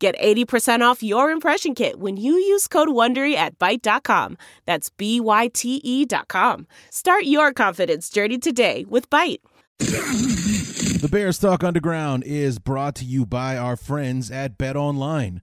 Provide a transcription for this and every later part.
Get 80% off your impression kit when you use code WONDERY at Byte.com. That's B-Y-T-E dot com. Start your confidence journey today with Byte. The Bears Talk Underground is brought to you by our friends at Bet Online.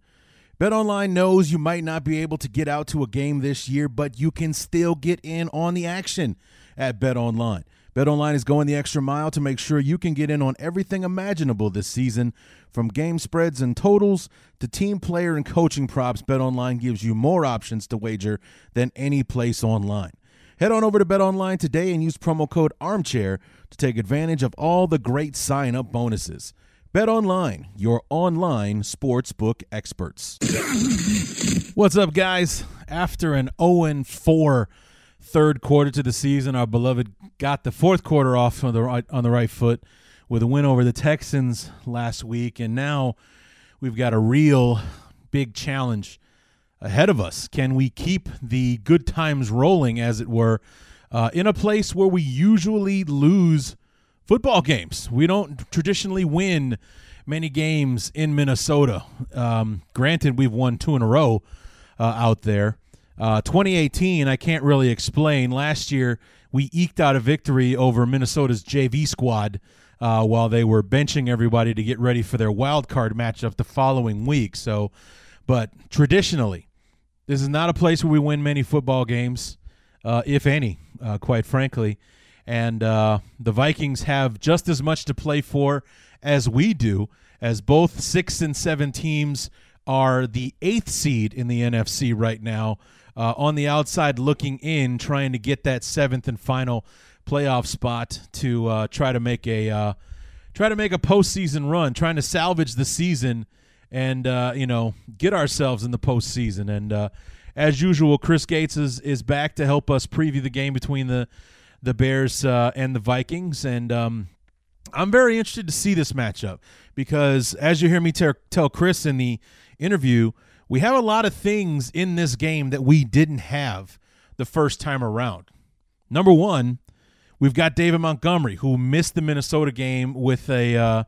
Bet Online knows you might not be able to get out to a game this year, but you can still get in on the action at Bet Online. BetOnline is going the extra mile to make sure you can get in on everything imaginable this season, from game spreads and totals to team player and coaching props. BetOnline gives you more options to wager than any place online. Head on over to BetOnline today and use promo code Armchair to take advantage of all the great sign-up bonuses. BetOnline, your online sportsbook experts. What's up, guys? After an 0 4 third quarter to the season. Our beloved got the fourth quarter off on the right, on the right foot with a win over the Texans last week, and now we've got a real big challenge ahead of us. Can we keep the good times rolling, as it were, uh, in a place where we usually lose football games? We don't traditionally win many games in Minnesota. Um, granted, we've won two in a row uh, out there. Uh, 2018, I can't really explain. Last year, we eked out a victory over Minnesota's JV squad uh, while they were benching everybody to get ready for their wild card matchup the following week. So, but traditionally, this is not a place where we win many football games, uh, if any, uh, quite frankly. And uh, the Vikings have just as much to play for as we do, as both six and seven teams are the eighth seed in the NFC right now uh, on the outside looking in, trying to get that seventh and final playoff spot to uh, try to make a uh, try to make a postseason run, trying to salvage the season and uh, you know get ourselves in the postseason. And uh, as usual, Chris Gates is is back to help us preview the game between the the Bears uh, and the Vikings. And um, I'm very interested to see this matchup because, as you hear me ter- tell Chris in the interview, we have a lot of things in this game that we didn't have the first time around. Number one, we've got David Montgomery who missed the Minnesota game with a uh,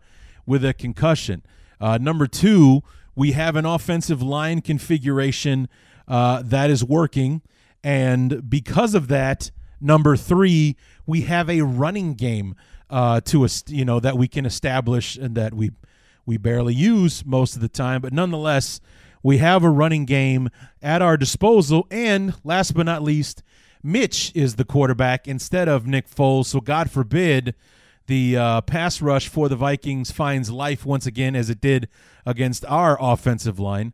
with a concussion. Uh, number two, we have an offensive line configuration uh, that is working, and because of that, number three, we have a running game uh, to a you know that we can establish and that we we barely use most of the time, but nonetheless we have a running game at our disposal. And last but not least, Mitch is the quarterback instead of Nick Foles. So God forbid the uh, pass rush for the Vikings finds life once again as it did against our offensive line.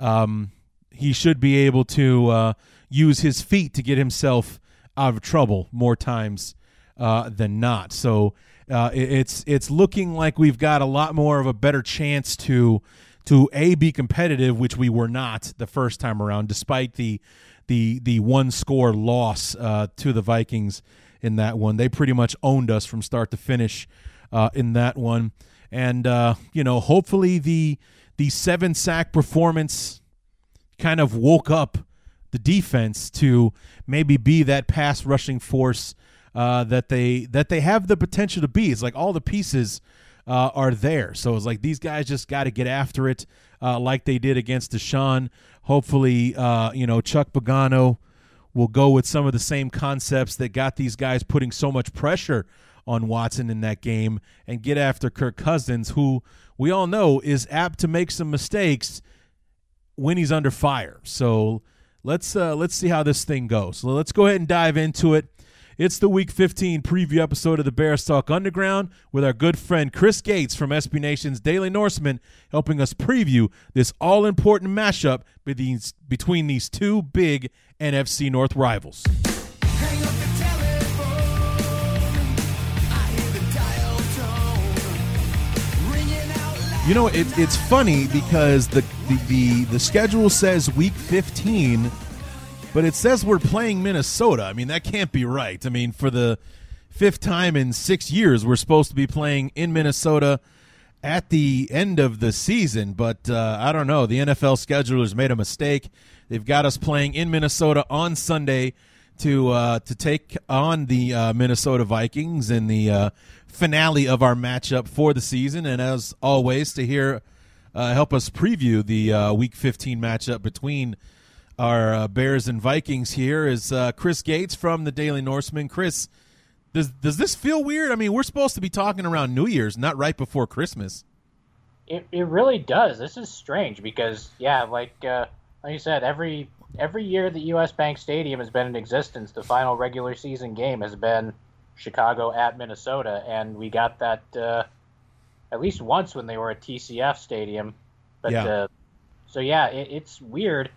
Um, he should be able to uh, use his feet to get himself out of trouble more times uh, than not. So uh, it's it's looking like we've got a lot more of a better chance to to a be competitive, which we were not the first time around, despite the the the one score loss uh, to the Vikings in that one. They pretty much owned us from start to finish uh, in that one, and uh, you know, hopefully the the seven sack performance kind of woke up the defense to maybe be that pass rushing force uh, that they that they have the potential to be. It's like all the pieces uh, are there. So it's like these guys just got to get after it uh, like they did against Deshaun. Hopefully, uh, you know, Chuck Pagano will go with some of the same concepts that got these guys putting so much pressure on Watson in that game and get after Kirk Cousins, who we all know is apt to make some mistakes when he's under fire. So let's uh, let's see how this thing goes. So let's go ahead and dive into it. It's the Week 15 preview episode of the Bears Talk Underground with our good friend Chris Gates from SB Nation's Daily Norseman helping us preview this all important mashup between these two big NFC North rivals. You know, it, it's funny because the, the, the, the schedule says week 15, but it says we're playing Minnesota. I mean, that can't be right. I mean, for the fifth time in six years, we're supposed to be playing in Minnesota at the end of the season, but uh, I don't know. The NFL schedulers made a mistake. They've got us playing in Minnesota on Sunday to uh, to take on the uh, Minnesota Vikings in the uh, finale of our matchup for the season. And as always, to hear uh, help us preview the uh, Week 15 matchup between our uh, Bears and Vikings here is Chris Gates from the Daily Norseman. Chris, does does this feel weird? I mean, we're supposed to be talking around New Year's, not right before Christmas. It it really does. This is strange because yeah, like like you said, every every year that U.S. Bank Stadium has been in existence, the final regular season game has been Chicago at Minnesota, and we got that uh, at least once when they were at TCF Stadium. But yeah. Uh, so yeah, it, it's weird.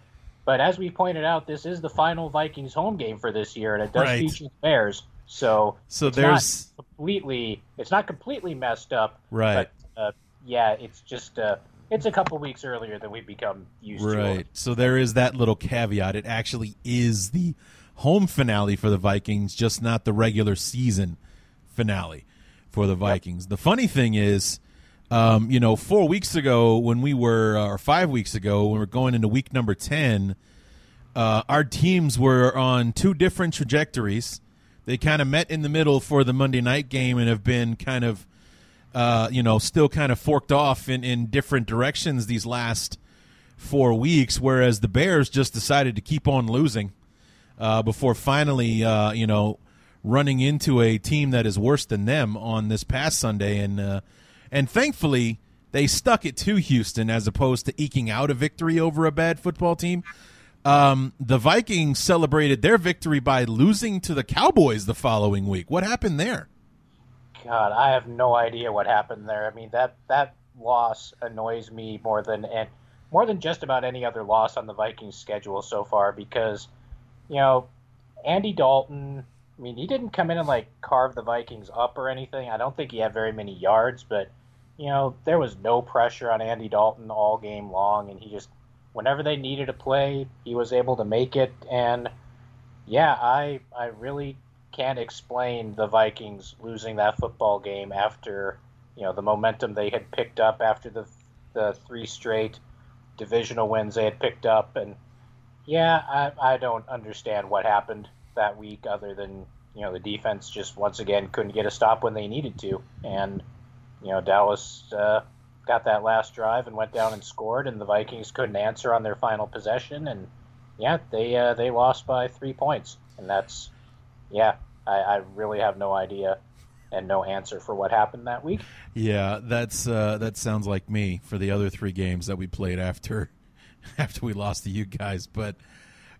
But as we pointed out, this is the final Vikings home game for this year, and it does right. feature the Bears. So so there's completely it's not completely messed up, right? But uh, yeah, it's just uh, it's a couple weeks earlier than we become used right. to. Right. So there is that little caveat. It actually is the home finale for the Vikings, just not the regular season finale for the Vikings. Yep. The funny thing is, um, you know, four weeks ago when we were, uh, or five weeks ago when we were going into week number 10, uh, our teams were on two different trajectories. They kind of met in the middle for the Monday night game and have been kind of uh, you know, still kind of forked off in, in different directions these last four weeks, whereas the Bears just decided to keep on losing uh, before finally, uh, you know, running into a team that is worse than them on this past Sunday, and uh, and thankfully they stuck it to Houston as opposed to eking out a victory over a bad football team. Um, the Vikings celebrated their victory by losing to the Cowboys the following week. What happened there? God, I have no idea what happened there. I mean that that loss annoys me more than and more than just about any other loss on the Vikings schedule so far because you know Andy Dalton. I mean, he didn't come in and like carve the Vikings up or anything. I don't think he had very many yards, but you know there was no pressure on Andy Dalton all game long, and he just whenever they needed a play, he was able to make it. And yeah, I I really can't explain the Vikings losing that football game after you know the momentum they had picked up after the the three straight divisional wins they had picked up and yeah I, I don't understand what happened that week other than you know the defense just once again couldn't get a stop when they needed to and you know Dallas uh, got that last drive and went down and scored and the Vikings couldn't answer on their final possession and yeah they uh, they lost by three points and that's yeah, I, I really have no idea and no answer for what happened that week. Yeah, that's uh, that sounds like me for the other three games that we played after after we lost to you guys. But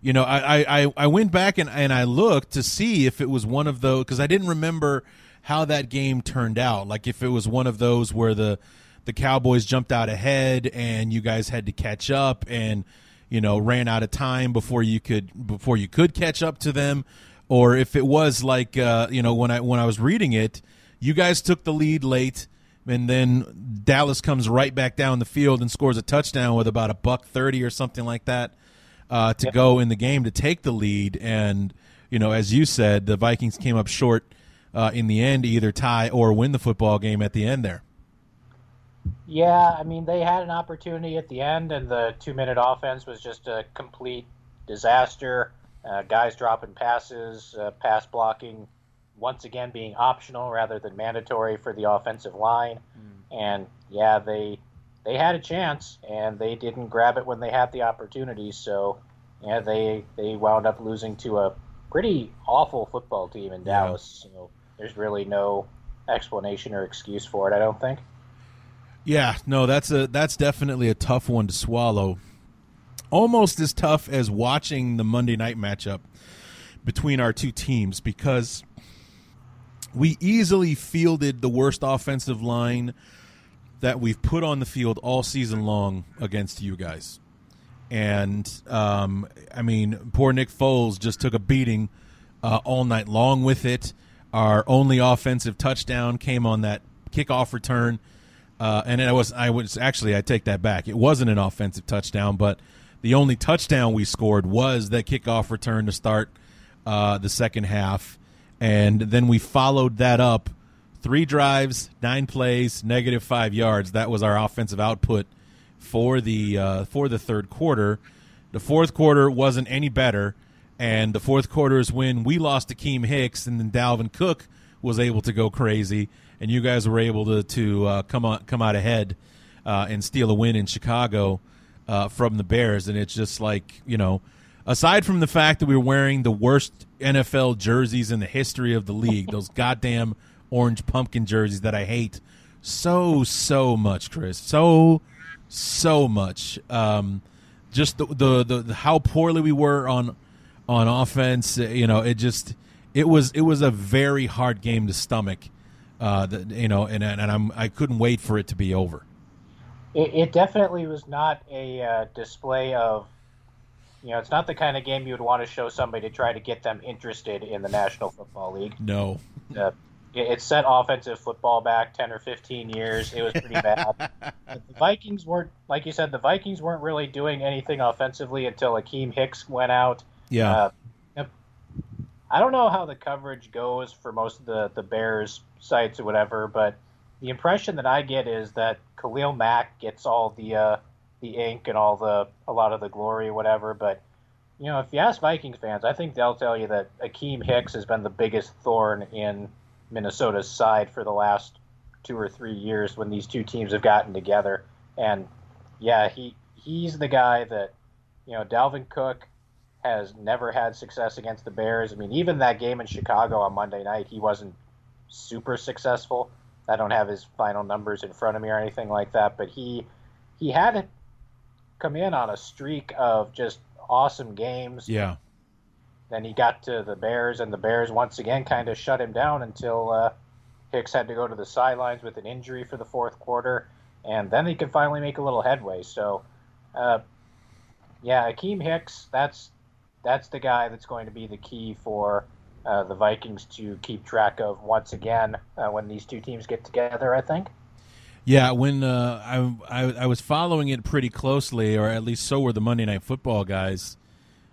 you know, I I, I went back and, and I looked to see if it was one of those because I didn't remember how that game turned out. Like if it was one of those where the the Cowboys jumped out ahead and you guys had to catch up and you know ran out of time before you could before you could catch up to them or if it was like uh, you know when I when I was reading it, you guys took the lead late, and then Dallas comes right back down the field and scores a touchdown with about a buck thirty or something like that uh, to go in the game to take the lead. And you know, as you said, the Vikings came up short uh, in the end, either tie or win the football game at the end there. Yeah, I mean they had an opportunity at the end, and the two-minute offense was just a complete disaster. Uh, guys dropping passes, uh, pass blocking, once again being optional rather than mandatory for the offensive line. Mm. And yeah, they they had a chance and they didn't grab it when they had the opportunity. So yeah, they they wound up losing to a pretty awful football team in Dallas. So there's really no explanation or excuse for it. I don't think. Yeah, no, that's a that's definitely a tough one to swallow almost as tough as watching the Monday night matchup between our two teams because we easily fielded the worst offensive line that we've put on the field all season long against you guys. And um, I mean, poor Nick Foles just took a beating uh, all night long with it. Our only offensive touchdown came on that kickoff return uh, and it was I was actually I take that back. It wasn't an offensive touchdown, but the only touchdown we scored was that kickoff return to start uh, the second half, and then we followed that up three drives, nine plays, negative five yards. That was our offensive output for the uh, for the third quarter. The fourth quarter wasn't any better, and the fourth quarter is when we lost to Keem Hicks, and then Dalvin Cook was able to go crazy and you guys were able to to uh, come on come out ahead uh, and steal a win in Chicago uh, from the Bears. And it's just like you know, aside from the fact that we were wearing the worst NFL jerseys in the history of the league, those goddamn orange pumpkin jerseys that I hate so so much, Chris, so so much. Um, just the, the the, the how poorly we were on on offense, you know, it just it was it was a very hard game to stomach uh, the, you know, and and I'm I couldn't wait for it to be over. It, it definitely was not a uh, display of, you know, it's not the kind of game you would want to show somebody to try to get them interested in the National Football League. No. Uh, it, it set offensive football back ten or fifteen years. It was pretty bad. the Vikings weren't, like you said, the Vikings weren't really doing anything offensively until Akiem Hicks went out. Yeah. Uh, I don't know how the coverage goes for most of the, the Bears sites or whatever, but the impression that I get is that Khalil Mack gets all the uh, the ink and all the a lot of the glory or whatever. But you know, if you ask Vikings fans, I think they'll tell you that Akiem Hicks has been the biggest thorn in Minnesota's side for the last two or three years when these two teams have gotten together. And yeah, he he's the guy that you know Dalvin Cook has never had success against the Bears. I mean, even that game in Chicago on Monday night, he wasn't super successful. I don't have his final numbers in front of me or anything like that, but he he had come in on a streak of just awesome games. Yeah. Then he got to the Bears, and the Bears once again kind of shut him down until uh, Hicks had to go to the sidelines with an injury for the fourth quarter, and then he could finally make a little headway. So, uh, yeah, Akiem Hicks, that's that's the guy that's going to be the key for uh, the Vikings to keep track of once again uh, when these two teams get together. I think. Yeah, when uh, I, I, I was following it pretty closely, or at least so were the Monday Night Football guys.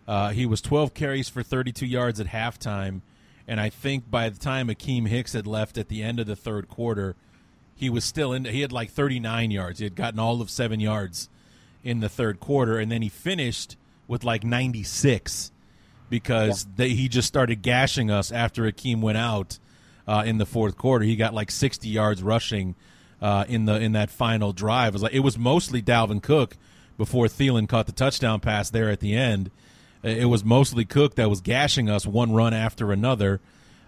Uh, he was 12 carries for 32 yards at halftime, and I think by the time Akiem Hicks had left at the end of the third quarter, he was still in. He had like 39 yards. He had gotten all of seven yards in the third quarter, and then he finished with like 96 because yeah. they, he just started gashing us after Akiem went out uh, in the fourth quarter. He got like 60 yards rushing uh, in the in that final drive. It was like it was mostly Dalvin Cook before Thielen caught the touchdown pass there at the end. It was mostly Cook that was gashing us one run after another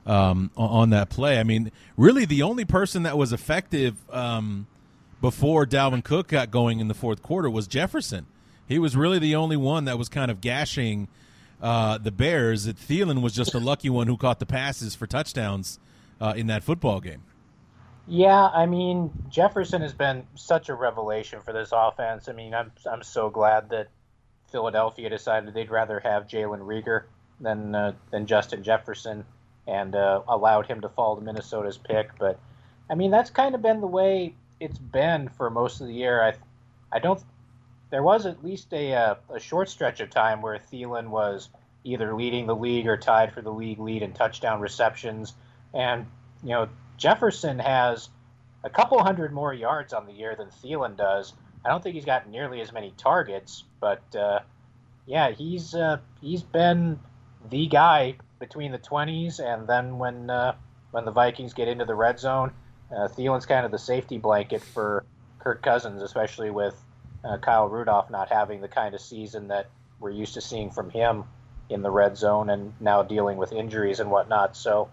um, on that play. I mean, really, the only person that was effective um, before Dalvin Cook got going in the fourth quarter was Jefferson. He was really the only one that was kind of gashing uh, the Bears. That Thielen was just a lucky one who caught the passes for touchdowns uh, in that football game. Yeah, I mean Jefferson has been such a revelation for this offense. I mean, I'm I'm so glad that Philadelphia decided they'd rather have Jalen Reagor than uh, than Justin Jefferson, and uh, allowed him to fall to Minnesota's pick. But I mean, that's kind of been the way it's been for most of the year. I I don't there was at least a, uh, a short stretch of time where Thielen was either leading the league or tied for the league lead in touchdown receptions. And, you know, Jefferson has a couple hundred more yards on the year than Thielen does. I don't think he's got nearly as many targets, but uh, yeah, he's uh, he's been the guy between the 20s and then when uh, when the Vikings get into the red zone, uh, Thielen's kind of the safety blanket for Kirk Cousins, especially with uh, Kyle Rudolph not having the kind of season that we're used to seeing from him in the red zone and now dealing with injuries and whatnot. So,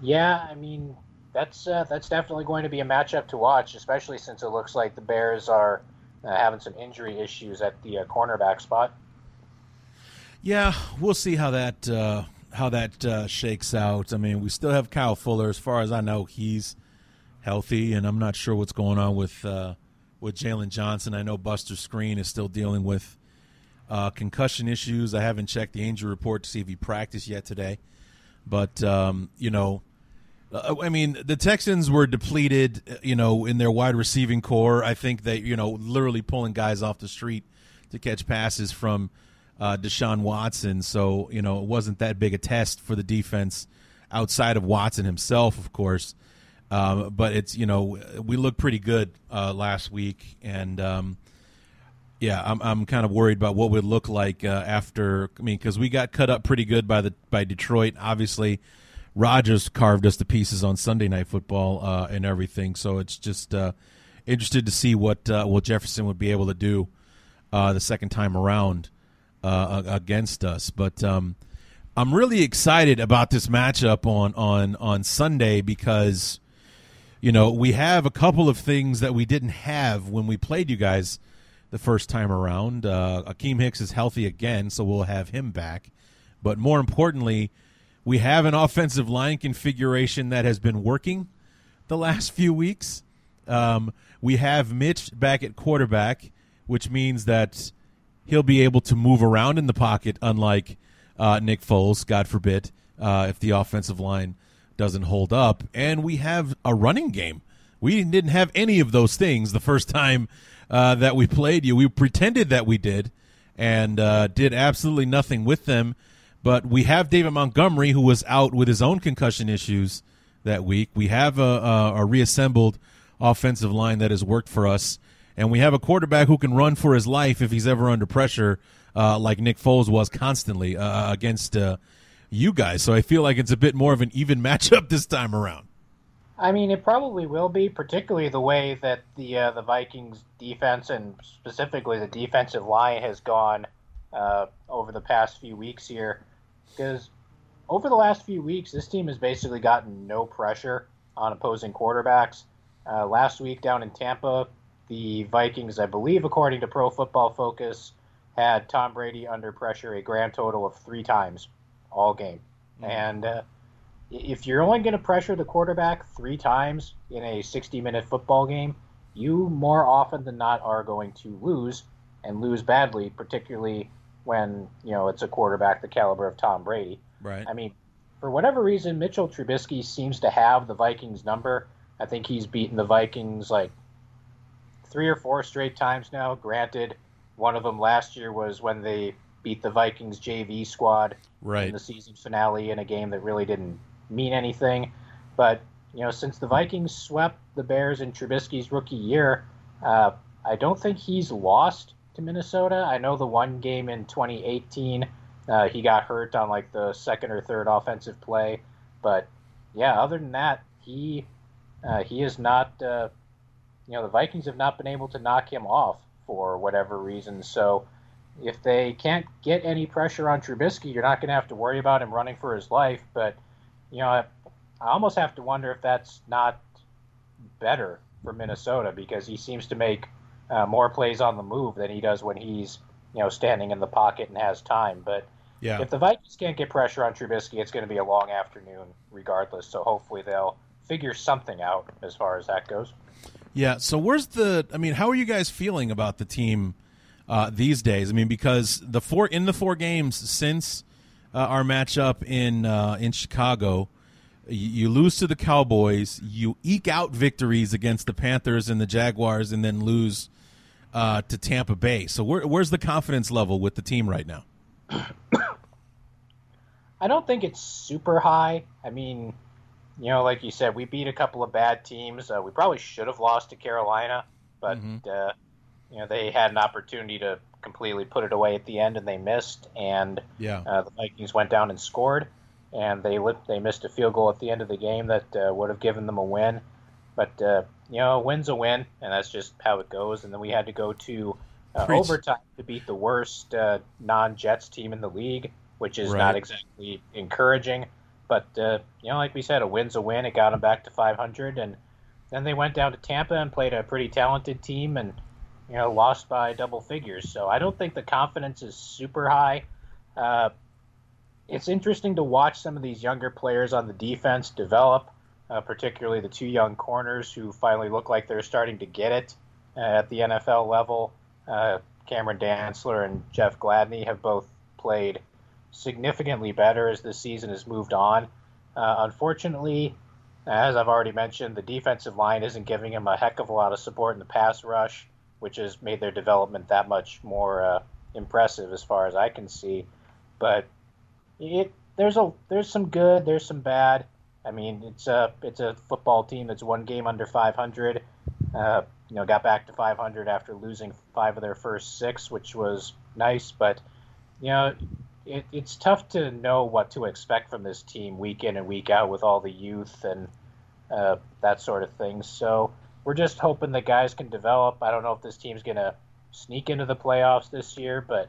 yeah, I mean, that's uh, that's definitely going to be a matchup to watch, especially since it looks like the Bears are uh, having some injury issues at the uh, cornerback spot. Yeah, we'll see how that uh, how that uh, shakes out. I mean, we still have Kyle Fuller, as far as I know, he's healthy, and I'm not sure what's going on with with Jaylon Johnson. I know Buster Skrine is still dealing with uh, concussion issues. I haven't checked the injury report to see if he practiced yet today. But, um, you know, Uh, I mean, the Texans were depleted, you know, in their wide receiving corps. I think they, you know, literally pulling guys off the street to catch passes from uh, Deshaun Watson. So, you know, it wasn't that big a test for the defense outside of Watson himself, of course. Um, but it's, you know, we looked pretty good uh, last week. And, um, yeah, I'm, I'm kind of worried about what would look like uh, after. I mean, because we got cut up pretty good by the by Detroit. Obviously, Rodgers carved us to pieces on Sunday Night Football uh, and everything. So it's just uh, interested to see what uh, what Jefferson would be able to do uh, the second time around against us. But um, I'm really excited about this matchup on on on Sunday because you know we have a couple of things that we didn't have when we played you guys the first time around. Uh, Akiem Hicks is healthy again, so we'll have him back. But more importantly, we have an offensive line configuration that has been working the last few weeks. Um, we have Mitch back at quarterback, which means that he'll be able to move around in the pocket, unlike uh, Nick Foles, God forbid, uh, if the offensive line doesn't hold up. And we have a running game. We didn't have any of those things the first time uh, that we played you. We pretended that we did and uh, did absolutely nothing with them. But we have David Montgomery, who was out with his own concussion issues that week. We have a, a, a reassembled offensive line that has worked for us. And we have a quarterback who can run for his life if he's ever under pressure, uh, like Nick Foles was constantly uh, against uh, you guys. So I feel like it's a bit more of an even matchup this time around. I mean, it probably will be, particularly the way that the uh, the Vikings defense and specifically the defensive line has gone uh, over the past few weeks here. Because over the last few weeks, this team has basically gotten no pressure on opposing quarterbacks. Uh, last week down in Tampa, the Vikings, I believe, according to Pro Football Focus, had Tom Brady under pressure a grand total of three times all game. Mm-hmm. And uh, if you're only going to pressure the quarterback three times in a 60 minute football game, you more often than not are going to lose and lose badly, particularly when, you know, it's a quarterback the caliber of Tom Brady. Right. I mean, for whatever reason, Mitchell Trubisky seems to have the Vikings number. I think he's beaten the Vikings like three or four straight times now. Granted, one of them last year was when they beat the Vikings JV squad right. in the season finale in a game that really didn't mean anything. But you know, since the Vikings swept the Bears in Trubisky's rookie year, uh, I don't think he's lost to Minnesota. I know the one game in 2018, uh, he got hurt on like the second or third offensive play, but yeah, other than that, he uh, he is not. Uh, you know, the Vikings have not been able to knock him off for whatever reason. So if they can't get any pressure on Trubisky, you're not going to have to worry about him running for his life. But you know, I, I almost have to wonder if that's not better for Minnesota because he seems to make uh, more plays on the move than he does when he's you know standing in the pocket and has time. But yeah. if the Vikings can't get pressure on Trubisky, it's going to be a long afternoon regardless. So hopefully they'll figure something out as far as that goes. Yeah. So where's the? I mean, how are you guys feeling about the team uh, these days? I mean, because the four in the four games since uh, our matchup in uh, in Chicago. You, you lose to the Cowboys. You eke out victories against the Panthers and the Jaguars, and then lose uh, to Tampa Bay. So where, where's the confidence level with the team right now? I don't think it's super high. I mean, you know, like you said, we beat a couple of bad teams. Uh, we probably should have lost to Carolina, but mm-hmm. uh, you know they had an opportunity to completely put it away at the end, and they missed. And yeah, uh, the Vikings went down and scored, and they lit, they missed a field goal at the end of the game that uh, would have given them a win. But uh, you know, a win's a win, and that's just how it goes. And then we had to go to uh, overtime to beat the worst uh, non-Jets team in the league, which is right. not exactly encouraging. But uh, you know, like we said, a win's a win. It got them back to 500, and then they went down to Tampa and played a pretty talented team and you know, lost by double figures. So I don't think the confidence is super high. Uh, it's interesting to watch some of these younger players on the defense develop, uh, particularly the two young corners who finally look like they're starting to get it uh, at the NFL level. Uh, Cameron Dantzler and Jeff Gladney have both played significantly better as the season has moved on. Uh, unfortunately, As I've already mentioned, the defensive line isn't giving him a heck of a lot of support in the pass rush, which has made their development that much more uh, impressive as far as I can see. But it there's a there's some good, there's some bad. I mean, it's a it's a football team that's one game under 500. Uh, you know, got back to 500 after losing five of their first six, which was nice. But you know, it, it's tough to know what to expect from this team week in and week out with all the youth and uh, that sort of thing. So we're just hoping the guys can develop. I don't know if this team's going to sneak into the playoffs this year, but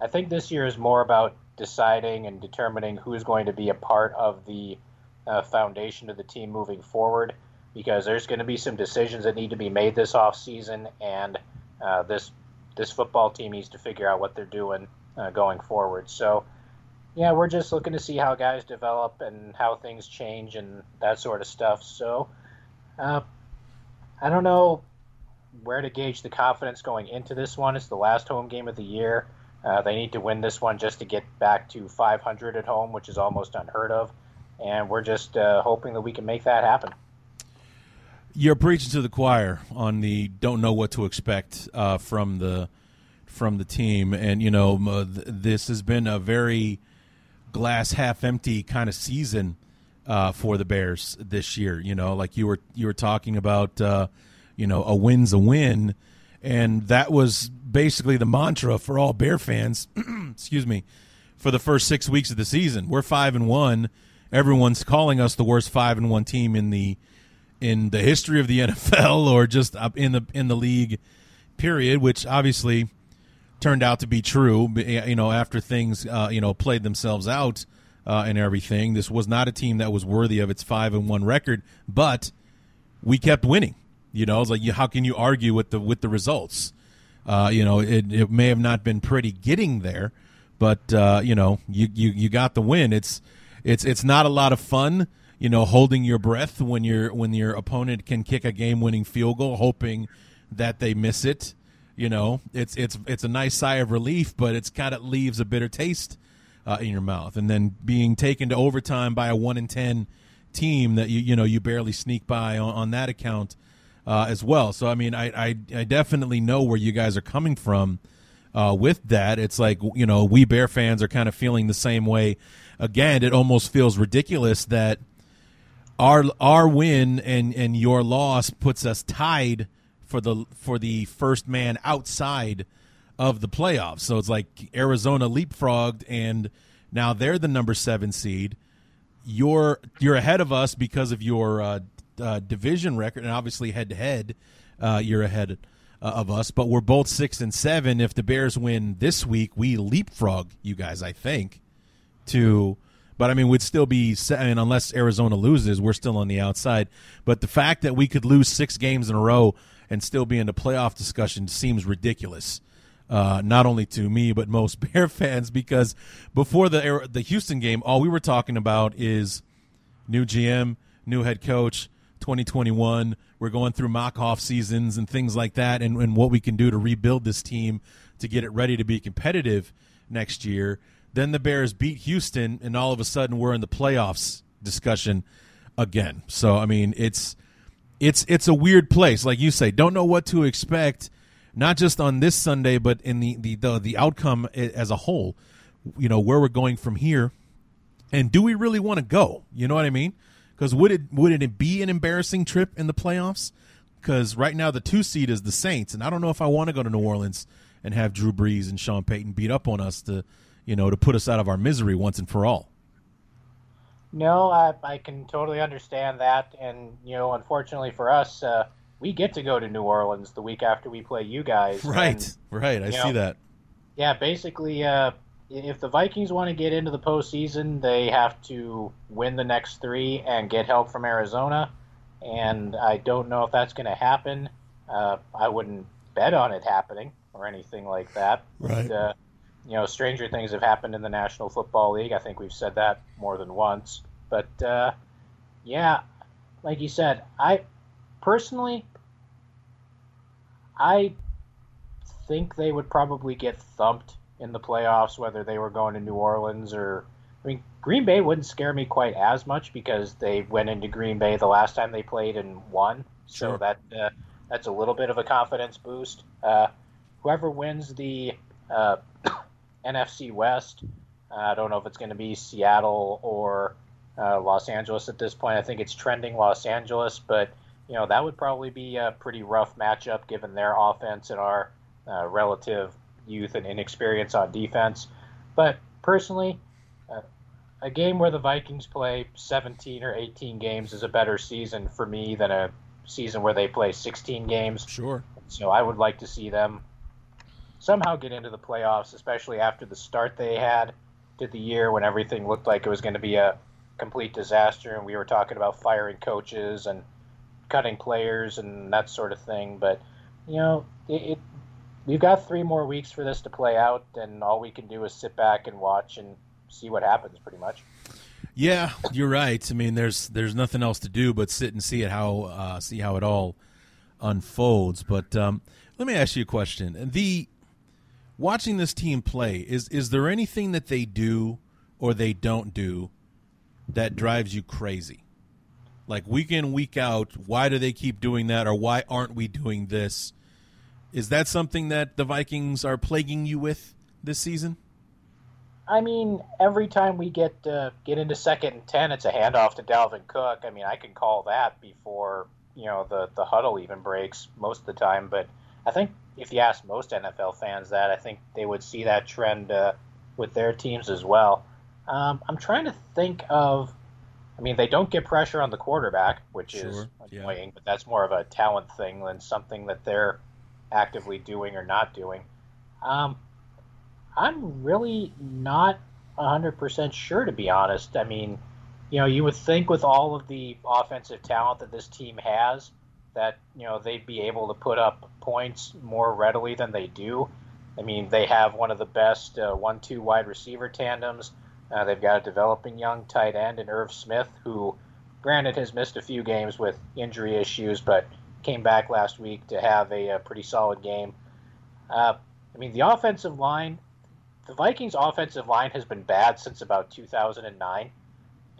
I think this year is more about deciding and determining who's going to be a part of the uh, foundation of the team moving forward because there's going to be some decisions that need to be made this off season, and uh, this this football team needs to figure out what they're doing uh, going forward. So, yeah, we're just looking to see how guys develop and how things change and that sort of stuff. So, uh, I don't know where to gauge the confidence going into this one. It's the last home game of the year. Uh, they need to win this one just to get back to 500 at home, which is almost unheard of. And we're just uh, hoping that we can make that happen. You're preaching to the choir on the don't know what to expect uh, from the from the team, and you know uh, this has been a very glass half empty kind of season uh, for the Bears this year. You know, like you were you were talking about, uh, you know, a win's a win, and that was basically the mantra for all Bear fans. excuse me, for the first six weeks of the season, we're five and one. Everyone's calling us the worst five and one team in the in the history of the NFL or just in the in the league period, which obviously turned out to be true. You know, after things uh, you know played themselves out uh, and everything, this was not a team that was worthy of its five and one record. But we kept winning. You know, it's like how can you argue with the with the results? Uh, you know, it, it may have not been pretty getting there, but uh, you know, you, you you got the win. It's it's it's not a lot of fun. You know, holding your breath when your when your opponent can kick a game winning field goal, hoping that they miss it you know, it's it's it's a nice sigh of relief, but it's kind of leaves a bitter taste uh, in your mouth. And then being taken to overtime by a one in ten team that you you know you barely sneak by on, on that account uh, as well. So I mean, I, I, I definitely know where you guys are coming from uh, with that. It's like you know we Bear fans are kind of feeling the same way. Again, it almost feels ridiculous that our our win and and your loss puts us tied for the for the first man outside of the playoffs. So it's like Arizona leapfrogged, and now they're the number seven seed. You're you're ahead of us because of your uh, uh, division record, and obviously head to head, you're ahead uh, of us. But we're both six and seven. If the Bears win this week, we leapfrog you guys. I think to. But I mean, we'd still be. I mean, unless Arizona loses, we're still on the outside. But the fact that we could lose six games in a row and still be in the playoff discussion seems ridiculous. Uh, not only to me but most Bear fans because before the the Houston game, all we were talking about is new GM, new head coach, 2021. We're going through mock off seasons and things like that, and, and what we can do to rebuild this team to get it ready to be competitive next year. Then the Bears beat Houston, and all of a sudden we're in the playoffs discussion again. So I mean, it's it's it's a weird place, like you say. Don't know what to expect, not just on this Sunday, but in the the the, the outcome as a whole. You know where we're going from here, and do we really want to go? You know what I mean? Because would it would it be an embarrassing trip in the playoffs? Because right now the two seed is the Saints, and I don't know if I want to go to New Orleans and have Drew Brees and Sean Payton beat up on us to, you know, to put us out of our misery once and for all. No, I, I can totally understand that, and you know, unfortunately for us, uh, we get to go to New Orleans the week after we play you guys. Right, and, right. I see know, that. Yeah, basically, uh, if the Vikings want to get into the postseason, they have to win the next three and get help from Arizona. And I don't know if that's going to happen. Uh, I wouldn't bet on it happening or anything like that. Right. But, uh, you know, stranger things have happened in the National Football League. I think we've said that more than once. But uh, yeah, like you said, I personally, I think they would probably get thumped in the playoffs, whether they were going to New Orleans or I mean, Green Bay wouldn't scare me quite as much because they went into Green Bay the last time they played and won. So Sure. that uh, that's a little bit of a confidence boost. Uh, whoever wins the uh, NFC West, uh, I don't know if it's going to be Seattle or uh, Los Angeles at this point. I think it's trending Los Angeles, but you know that would probably be a pretty rough matchup given their offense and our uh, relative youth and inexperience on defense. But personally, uh, a game where the Vikings play 17 or 18 games is a better season for me than a season where they play 16 games. Sure. So I would like to see them somehow get into the playoffs, especially after the start they had to the year when everything looked like it was going to be a complete disaster and we were talking about firing coaches and cutting players and that sort of thing. But you know, it, it we've got three more weeks for this to play out, and all we can do is sit back and watch and see what happens, pretty much. Yeah, you're right. I mean, there's there's nothing else to do but sit and see it how uh, see how it all unfolds. But um, let me ask you a question: the watching this team play is is there anything that they do or they don't do that drives you crazy? Like week in week out, why do they keep doing that, or why aren't we doing this? Is that something that the Vikings are plaguing you with this season? I mean, every time we get uh, get into second and ten, it's a handoff to Dalvin Cook. I mean, I can call that before you know the the huddle even breaks most of the time. But I think if you ask most NFL fans that, I think they would see that trend uh, with their teams as well. Um, I'm trying to think of. I mean, they don't get pressure on the quarterback, which is Sure, yeah. annoying, but that's more of a talent thing than something that they're actively doing or not doing. Um, I'm really not 100% sure, to be honest. I mean, you know, you would think with all of the offensive talent that this team has, that, you know, they'd be able to put up points more readily than they do. I mean, they have one of the best uh, one two wide receiver tandems. Uh, they've got a developing young tight end in Irv Smith, who, granted, has missed a few games with injury issues, but came back last week to have a, a pretty solid game. Uh, I mean, the offensive line, the Vikings' offensive line has been bad since about 2009,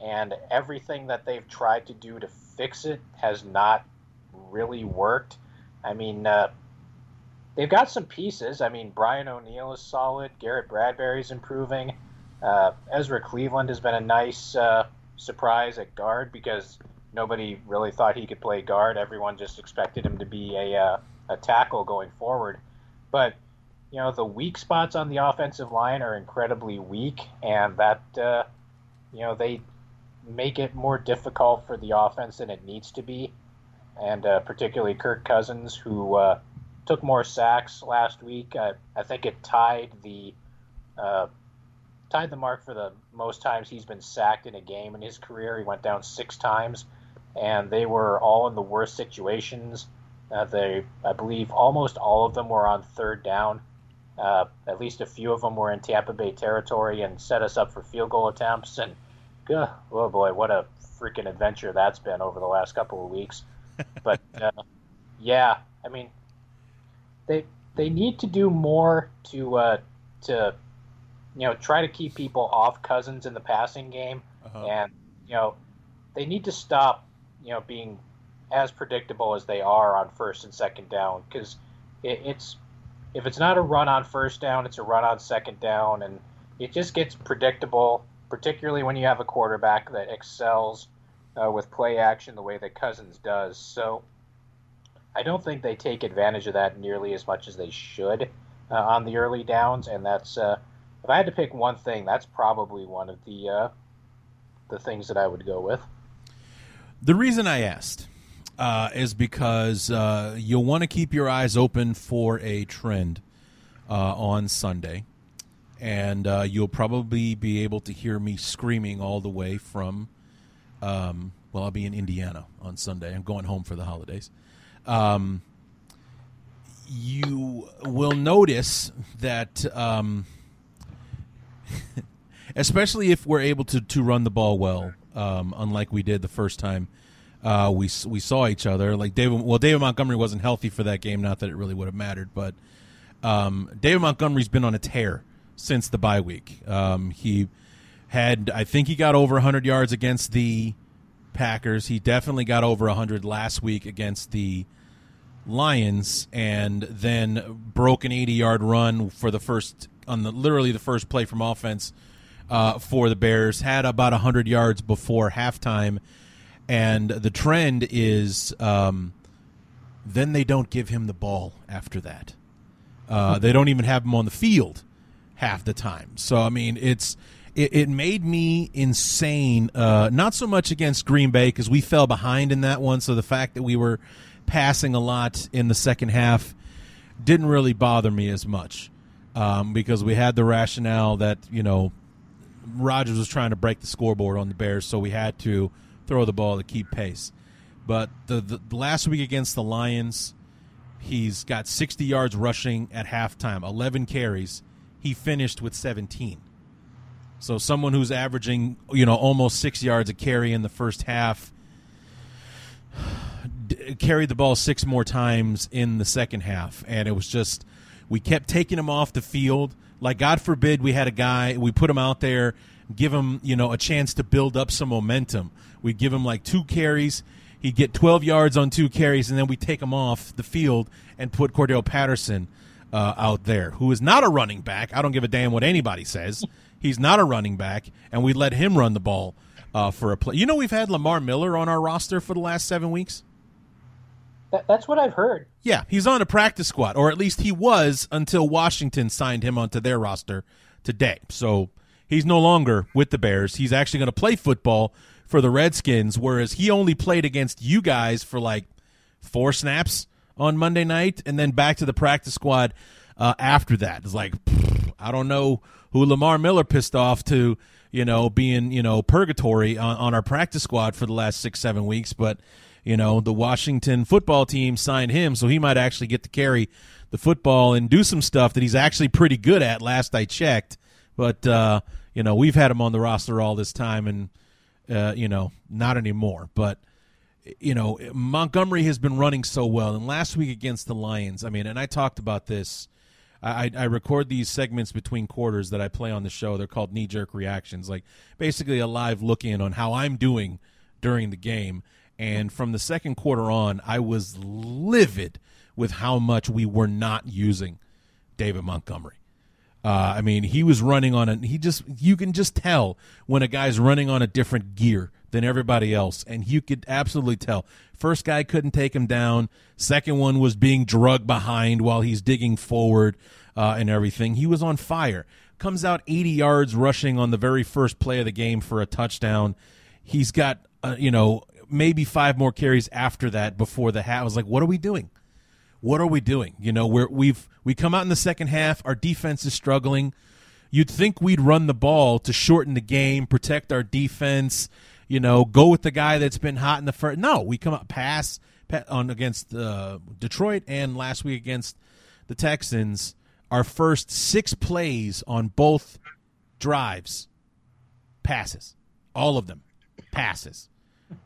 and everything that they've tried to do to fix it has not really worked. I mean, uh, they've got some pieces. I mean, Brian O'Neill is solid. Garrett Bradbury's improving. Uh, Ezra Cleveland has been a nice uh, surprise at guard because nobody really thought he could play guard. Everyone just expected him to be a uh, a tackle going forward. But you know, the weak spots on the offensive line are incredibly weak, and that uh, you know they make it more difficult for the offense than it needs to be. And uh, particularly Kirk Cousins, who uh, took more sacks last week. I, I think it tied the tied the mark for the most times he's been sacked in a game in his career. He went down six times, and they were all in the worst situations. Uh, they, I believe, almost all of them were on third down. Uh, at least a few of them were in Tampa Bay territory and set us up for field goal attempts. And uh, oh boy, what a freaking adventure that's been over the last couple of weeks. But uh, yeah, I mean, they they need to do more to uh, to you know try to keep people off Cousins in the passing game, Uh-huh. and you know they need to stop you know being as predictable as they are on first and second down because it, it's if it's not a run on first down, it's a run on second down, and it just gets predictable, particularly when you have a quarterback that excels uh, with play action the way that Cousins does. So I don't think they take advantage of that nearly as much as they should uh, on the early downs, and that's uh, if I had to pick one thing, that's probably one of the uh, the things that I would go with. The reason I asked uh, is because uh, you'll want to keep your eyes open for a trend uh, on Sunday, and uh, you'll probably be able to hear me screaming all the way from. Um, well, I'll be in Indiana on Sunday. I'm going home for the holidays. Um, you will notice that. Um, especially if we're able to, to run the ball well, um, unlike we did the first time uh, we we saw each other. Like David, well, David Montgomery wasn't healthy for that game. Not that it really would have mattered, but um, David Montgomery's been on a tear since the bye week. Um, he Had I think he got over 100 yards against the Packers. He definitely got over 100 last week against the Lions, and then broke an 80 yard run for the first on the literally the first play from offense uh, for the Bears. Had about 100 yards before halftime, and the trend is um, then they don't give him the ball after that. Uh, they don't even have him on the field half the time. So I mean, it's it, it made me insane. Uh, not so much against Green Bay because we fell behind in that one. So the fact that we were passing a lot in the second half didn't really bother me as much um, because we had the rationale that you know Rodgers was trying to break the scoreboard on the Bears, so we had to throw the ball to keep pace. But the, the, the last week against the Lions, he's got 60 yards rushing at halftime, 11 carries. He finished with 17. So someone who's averaging, you know, almost six yards a carry in the first half carried the ball six more times in the second half, and it was just we kept taking him off the field. Like God forbid we had a guy we put him out there, give him you know a chance to build up some momentum. We give him like two carries, he'd get 12 yards on two carries, and then we take him off the field and put Cordarrelle Patterson uh, out there, who is not a running back. I don't give a damn what anybody says. He's not a running back, and we let him run the ball uh, for a play. You know, we've had Lamar Miller on our roster for the last seven weeks. That, that's what I've heard. Yeah, he's on a practice squad, or at least he was until Washington signed him onto their roster today. So he's no longer with the Bears. He's actually going to play football for the Redskins, whereas he only played against you guys for like four snaps on Monday night, and then back to the practice squad uh, after that. It's like I don't know who Lamar Miller pissed off to, you know, being you know purgatory on, on our practice squad for the last six seven weeks, but you know, the Washington football team signed him, so he might actually get to carry the football and do some stuff that he's actually pretty good at. Last I checked, but uh, you know, we've had him on the roster all this time, and uh, you know, not anymore. But you know, Montgomery has been running so well, and last week against the Lions, I mean, and I talked about this. I, I record these segments between quarters that I play on the show. They're called knee jerk reactions, like basically a live look in on how I'm doing during the game. And from the second quarter on, I was livid with how much we were not using David Montgomery. Uh, I mean, he was running on a. He just you can just tell when a guy's running on a different gear than everybody else, and you could absolutely tell. First guy couldn't take him down. Second one was being drugged behind while he's digging forward uh, and everything. He was on fire. Comes out 80 yards rushing on the very first play of the game for a touchdown. He's got uh, you know maybe five more carries after that before the hat. I was like, what are we doing? What are we doing? You know, we're, we've we come out in the second half. Our defense is struggling. You'd think we'd run the ball to shorten the game, protect our defense. You know, go with the guy that's been hot in the first. No, we come out pass, on against uh, Detroit and last week against the Texans. Our first six plays on both drives, passes, all of them, passes.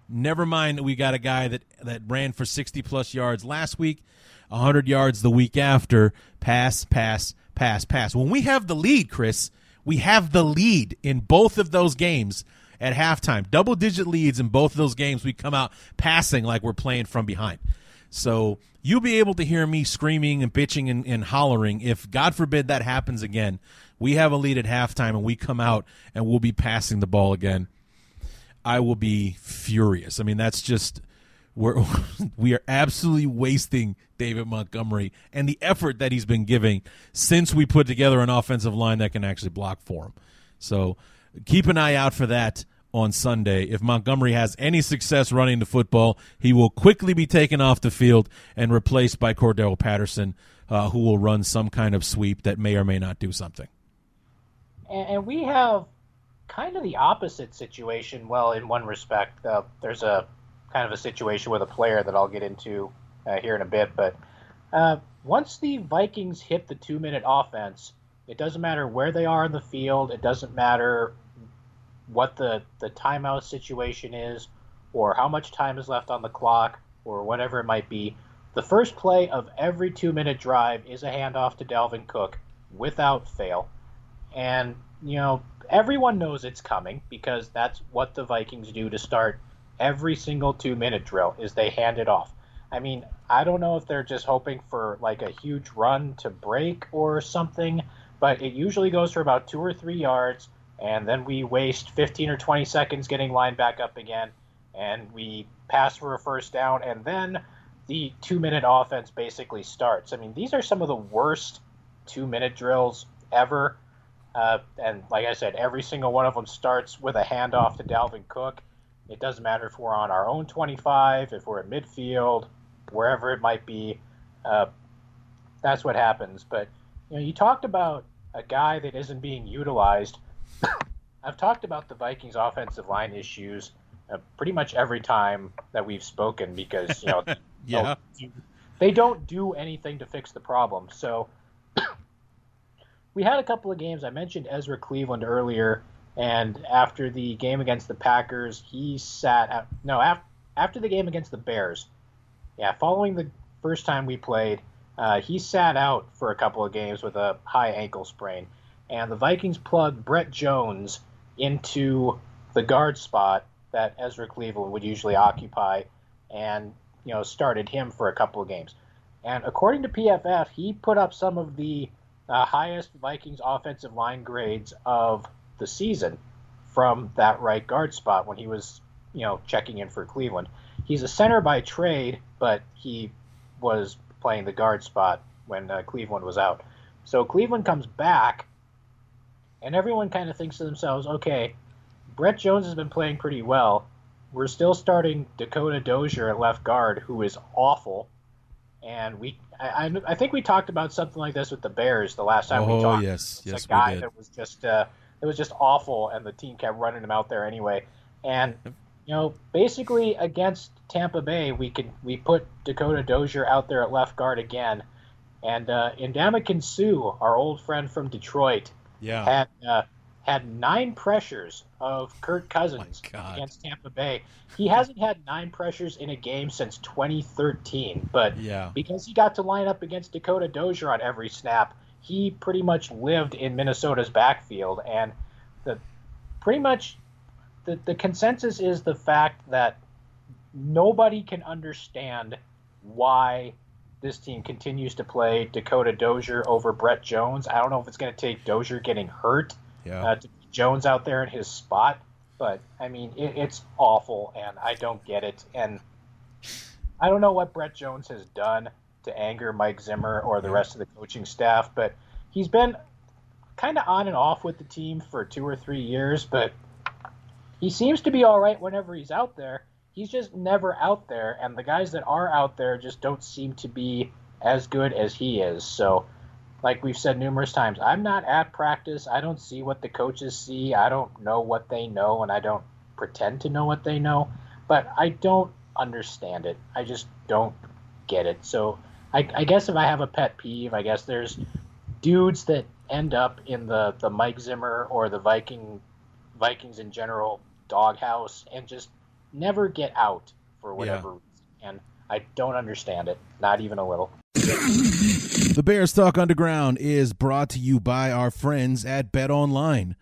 Never mind we got a guy that, that ran for 60 plus yards last week, 100 yards the week after. Pass, pass, pass, pass. When we have the lead, Chris, we have the lead in both of those games at halftime. Double digit leads in both of those games. We come out passing like we're playing from behind. So you'll be able to hear me screaming and bitching and, and, hollering if, God forbid, that happens again. We have a lead at halftime and we come out and we'll be passing the ball again. I will be furious. I mean, that's just we're we are absolutely wasting David Montgomery and the effort that he's been giving since we put together an offensive line that can actually block for him. So keep an eye out for that on Sunday. If Montgomery has any success running the football, he will quickly be taken off the field and replaced by Cordarrelle Patterson, uh, who will run some kind of sweep that may or may not do something. And we have kind of the opposite situation. Well, in one respect, uh, there's a kind of a situation with a player that I'll get into uh, here in a bit. But uh, once the Vikings hit the two minute offense, it doesn't matter where they are in the field. It doesn't matter what the, the timeout situation is or how much time is left on the clock or whatever it might be. The first play of every two minute drive is a handoff to Dalvin Cook without fail. And, you know, everyone knows it's coming because that's what the Vikings do to start every single two minute drill is they hand it off. I mean, I don't know if they're just hoping for like a huge run to break or something, but it usually goes for about two or three yards, and then we waste 15 or 20 seconds getting lined back up again, and we pass for a first down, and then the two minute offense basically starts. I mean, these are some of the worst two minute drills ever. Uh, and like I said, every single one of them starts with a handoff to Dalvin Cook. It doesn't matter if we're on our own 25, if we're at midfield, wherever it might be. Uh, that's what happens. But you know, you talked about a guy that isn't being utilized. I've talked about the Vikings' offensive line issues uh, pretty much every time that we've spoken because you know, yeah. they don't do anything to fix the problem. So we had a couple of games. I mentioned Ezra Cleveland earlier, and after the game against the Packers, he sat. At, no, after after the game against the Bears, yeah, following the first time we played, uh, he sat out for a couple of games with a high ankle sprain, and the Vikings plugged Brett Jones into the guard spot that Ezra Cleveland would usually occupy, and you know started him for a couple of games. And according to PFF, he put up some of the uh, highest Vikings offensive line grades of the season from that right guard spot when he was, you know, checking in for Cleveland. He's a center by trade, but he was playing the guard spot when uh, Cleveland was out. So Cleveland comes back, and everyone kind of thinks to themselves, okay, Brett Jones has been playing pretty well. We're still starting Dakota Dozier at left guard, who is awful. And we, I, I, think we talked about something like this with the Bears the last time oh, we talked. Oh, yes, it's yes, a guy we did. that was just, uh, it was just awful, and the team kept running him out there anyway. And you know, basically against Tampa Bay, we can we put Dakota Dozier out there at left guard again, and uh, Ndamukong Suh, our old friend from Detroit, Yeah. had uh, had nine pressures of Kirk Cousins Oh against Tampa Bay. He hasn't had nine pressures in a game since 2013, but Yeah. because he got to line up against Dakota Dozier on every snap, he pretty much lived in Minnesota's backfield, and the pretty much the, the consensus is the fact that nobody can understand why this team continues to play Dakota Dozier over Brett Jones. I don't know if it's going to take Dozier getting hurt Yeah. uh, Jones out there in his spot, but I mean it, it's awful, and I don't get it. And I don't know what Brett Jones has done to anger Mike Zimmer or the rest of the coaching staff, but he's been kind of on and off with the team for two or three years, but he seems to be all right whenever he's out there. He's just never out there, and the guys that are out there just don't seem to be as good as he is. So, like we've said numerous times, I'm not at practice. I don't see what the coaches see. I don't know what they know, and I don't pretend to know what they know. But I don't understand it. I just don't get it. So, I, I guess if I have a pet peeve, I guess there's dudes that end up in the, the Mike Zimmer or the Viking Vikings in general doghouse and just never get out for whatever reason. And I don't understand it, not even a little. The Bears Talk Underground is brought to you by our friends at Bet Online.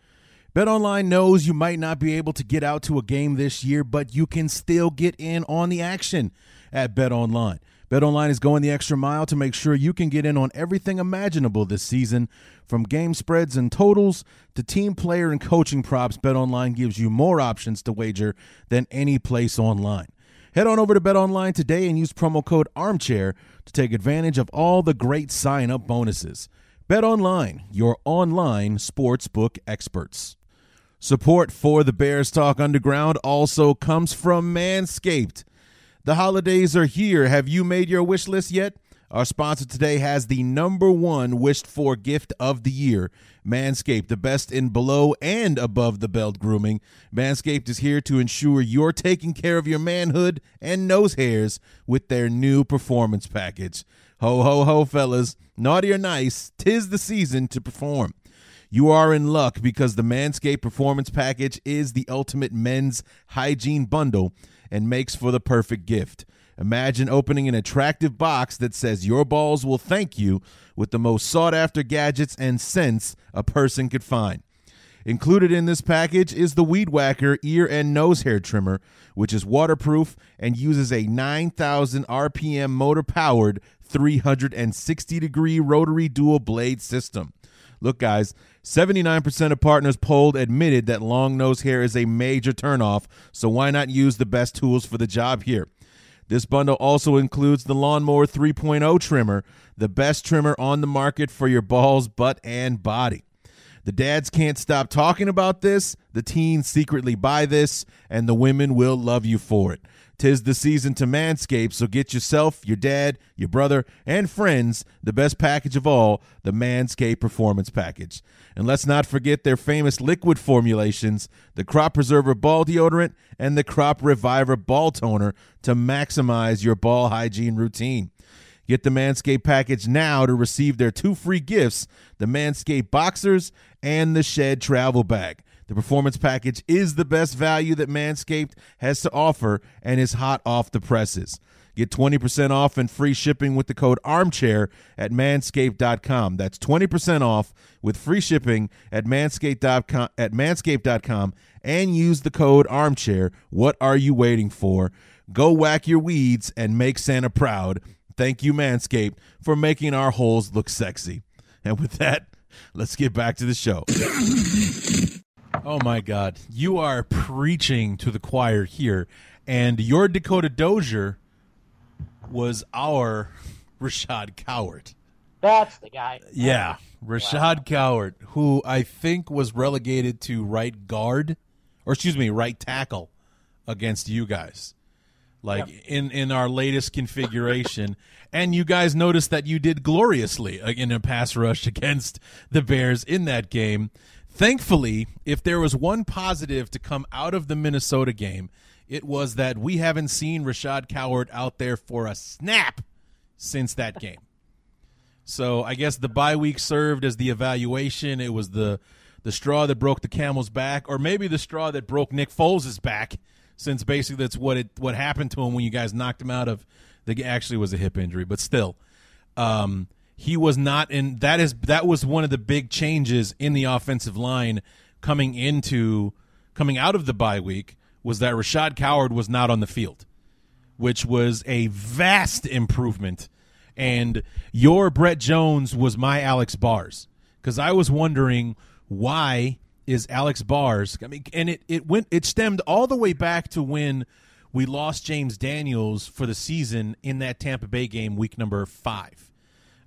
Bet Online knows you might not be able to get out to a game this year, but you can still get in on the action at Bet Online. Bet Online is going the extra mile to make sure you can get in on everything imaginable this season, from game spreads and totals to team player and coaching props. Bet Online gives you more options to wager than any place online. Head on over to Bet Online today and use promo code ARMCHAIR to take advantage of all the great sign up bonuses. Bet Online, your online sportsbook experts. Support for the Bears Talk Underground also comes from Manscaped. The holidays are here. Have you made your wish list yet? Our sponsor today has the number one wished for gift of the year Manscaped, the best in below and above the belt grooming. Manscaped is here to ensure you're taking care of your manhood and nose hairs with their new performance package. Ho, ho, ho, fellas. Naughty or nice, tis the season to perform. You are in luck because the Manscaped Performance Package is the ultimate men's hygiene bundle and makes for the perfect gift. Imagine opening an attractive box that says your balls will thank you with the most sought after gadgets and scents a person could find. Included in this package is the Weed Whacker ear and nose hair trimmer, which is waterproof and uses a 9,000 RPM motor powered 360 degree rotary dual blade system. Look, guys, 79% of partners polled admitted that long nose hair is a major turnoff, so why not use the best tools for the job here? This bundle also includes the Lawnmower 3.0 trimmer, the best trimmer on the market for your balls, butt, and body. The dads can't stop talking about this, the teens secretly buy this, and the women will love you for it. Tis the season to manscape, so get yourself, your dad, your brother, and friends the best package of all, the Manscaped Performance Package. And let's not forget their famous liquid formulations, the Crop Preserver Ball Deodorant and the Crop Reviver Ball Toner to maximize your ball hygiene routine. Get the Manscaped package now to receive their two free gifts the Manscaped Boxers and the Shed Travel Bag. The performance package is the best value that Manscaped has to offer and is hot off the presses. Get 20% off and free shipping with the code armchair at manscaped.com. That's 20% off with free shipping at manscaped.com at manscaped.com and use the code armchair. What are you waiting for? Go whack your weeds and make Santa proud. Thank you Manscaped for making our holes look sexy. And with that, let's get back to the show. Oh my God. You are preaching to the choir here. And your Dakota Dozier was our Rashad Coward. That's the guy. Yeah. Rashad wow. Coward, who I think was relegated to right guard, or excuse me, right tackle against you guys. Like yep. in, in our latest configuration. and you guys noticed that you did gloriously uh, in a pass rush against the Bears in that game. Thankfully, if there was one positive to come out of the Minnesota game, it was that we haven't seen Rashad Coward out there for a snap since that game. So I guess the bye week served as the evaluation. It was the the straw that broke the camel's back, or maybe the straw that broke Nick Foles' back, since basically that's what it what happened to him when you guys knocked him out of the actually was a hip injury, but still. Um, he was not in that is that was one of the big changes in the offensive line coming into coming out of the bye week was that Rashad Coward was not on the field, which was a vast improvement. And your Brett Jones was my Alex Bars because I was wondering why is Alex Bars? I mean, and it it went it stemmed all the way back to when we lost James Daniels for the season in that Tampa Bay game, week number five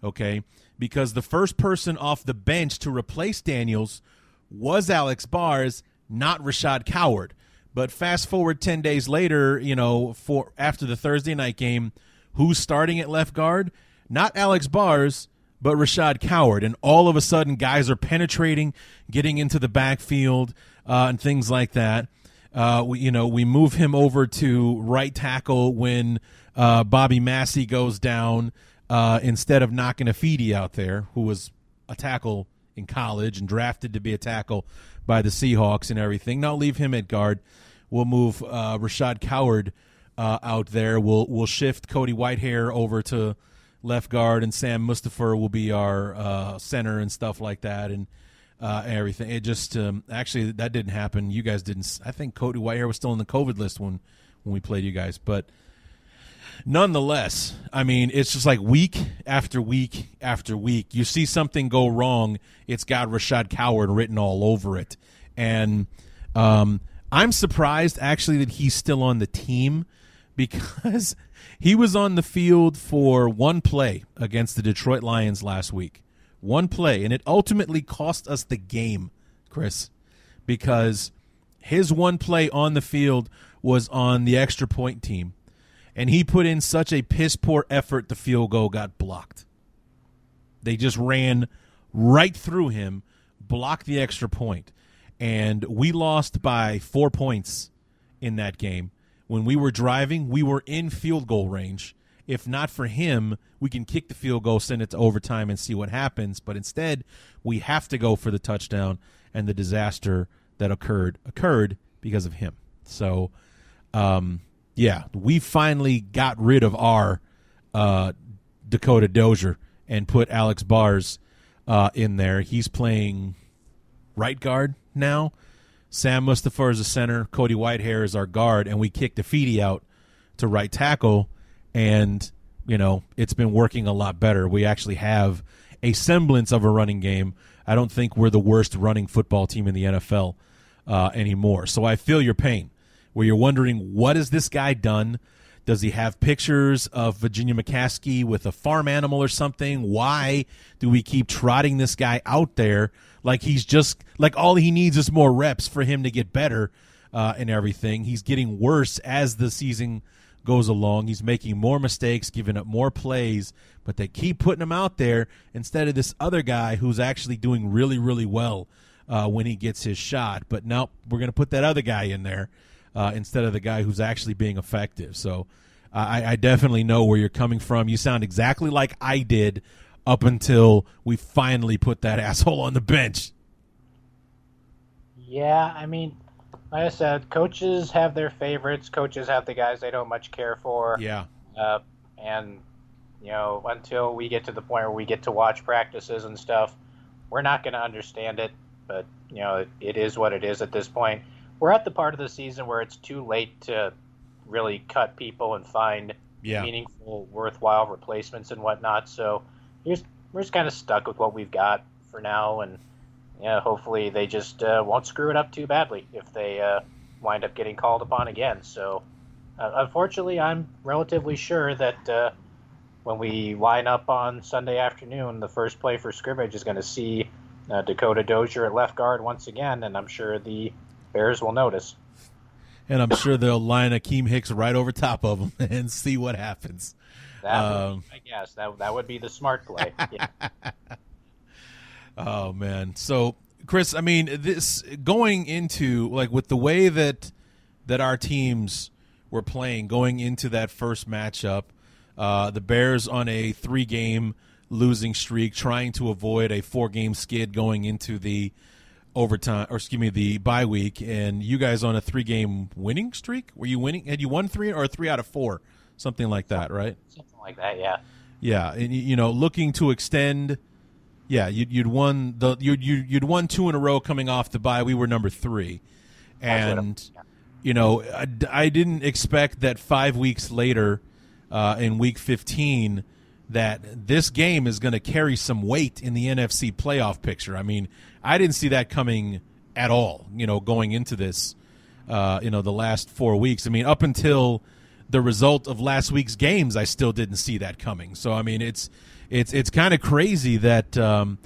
okay? Because the first person off the bench to replace Daniels was Alex Bars, not Rashad Coward. But fast forward 10 days later, you know, for after the Thursday night game, who's starting at left guard? Not Alex Bars, but Rashad Coward. And all of a sudden, guys are penetrating, getting into the backfield, uh, and things like that. Uh, we, you know, we move him over to right tackle when uh, Bobby Massie goes down uh, instead of knocking Ifedi out there, who was a tackle in college and drafted to be a tackle by the Seahawks and everything. Now leave him at guard. We'll move uh, Rashad Coward uh, out there. We'll we'll shift Cody Whitehair over to left guard, and Sam Mustipher will be our uh, center and stuff like that, and uh, everything. It just um, actually that didn't happen. You guys didn't. I think Cody Whitehair was still on the COVID list when when we played you guys, but nonetheless, I mean, it's just like week after week after week. You see something go wrong, it's got Rashad Coward written all over it. And um, I'm surprised actually that he's still on the team because he was on the field for one play against the Detroit Lions last week. One play, and it ultimately cost us the game, Chris, because his one play on the field was on the extra point team and he put in such a piss poor effort the field goal got blocked. They just ran right through him, blocked the extra point, and we lost by 4 points in that game. When we were driving, we were in field goal range. If not for him, we can kick the field goal, send it to overtime, and see what happens. But instead, we have to go for the touchdown, and the disaster that occurred occurred because of him. So, um, yeah, we finally got rid of our uh, Dakota Dozier and put Alex Bars uh, in there. He's playing right guard, now. Sam Mustipher is a center, Cody Whitehair is our guard, and we kicked Ifedi out to right tackle, and you know it's been working a lot better. We actually have a semblance of a running game. I don't think we're the worst running football team in the NFL uh, anymore. So I feel your pain, where you're wondering what has this guy done does he have pictures of Virginia McCaskey with a farm animal or something? Why do we keep trotting this guy out there like he's just like all he needs is more reps for him to get better uh, and everything? He's getting worse as the season goes along. He's making more mistakes, giving up more plays, but they keep putting him out there instead of this other guy who's actually doing really, really well uh, when he gets his shot. But nope, we're going to put that other guy in there uh, instead of the guy who's actually being effective. So I, I definitely know where you're coming from. You sound exactly like I did up until we finally put that asshole on the bench. Yeah, I mean, like I said, coaches have their favorites. Coaches have the guys they don't much care for. Yeah. Uh, and you know, until we get to the point where we get to watch practices and stuff, we're not going to understand it. But you know, it, it is what it is at this point we're at the part of the season where it's too late to really cut people and find yeah. meaningful, worthwhile replacements and whatnot. So we're just, we're just kind of stuck with what we've got for now, and yeah, hopefully they just uh, won't screw it up too badly if they uh, wind up getting called upon again. So uh, unfortunately, I'm relatively sure that uh, when we line up on Sunday afternoon, the first play for scrimmage is going to see uh, Dakota Dozier at left guard once again, and I'm sure the Bears will notice. And I'm sure they'll line Akiem Hicks right over top of him and see what happens. That um, would, I guess that that would be the smart play. Yeah. oh man, so Chris, I mean, this going into like with the way that that our teams were playing going into that first matchup, uh, the Bears on a three-game losing streak, trying to avoid a four-game skid going into the overtime, or excuse me, the bye week, and you guys on a three game winning streak. Were you winning? Had you won three or three out of four, something like that, right? Something like that, yeah. Yeah, and you know, looking to extend. Yeah, you'd, you'd won the you'd you'd won two in a row coming off the bye. We were number three, and yeah. you know, I, I, didn't expect that five weeks later, uh, in week fifteen, that this game is going to carry some weight in the NFC playoff picture. I mean, I didn't see that coming at all. You know, going into this, uh, you know, the last four weeks. I mean, up until the result of last week's games, I still didn't see that coming. So I mean, it's it's it's kind of crazy that um,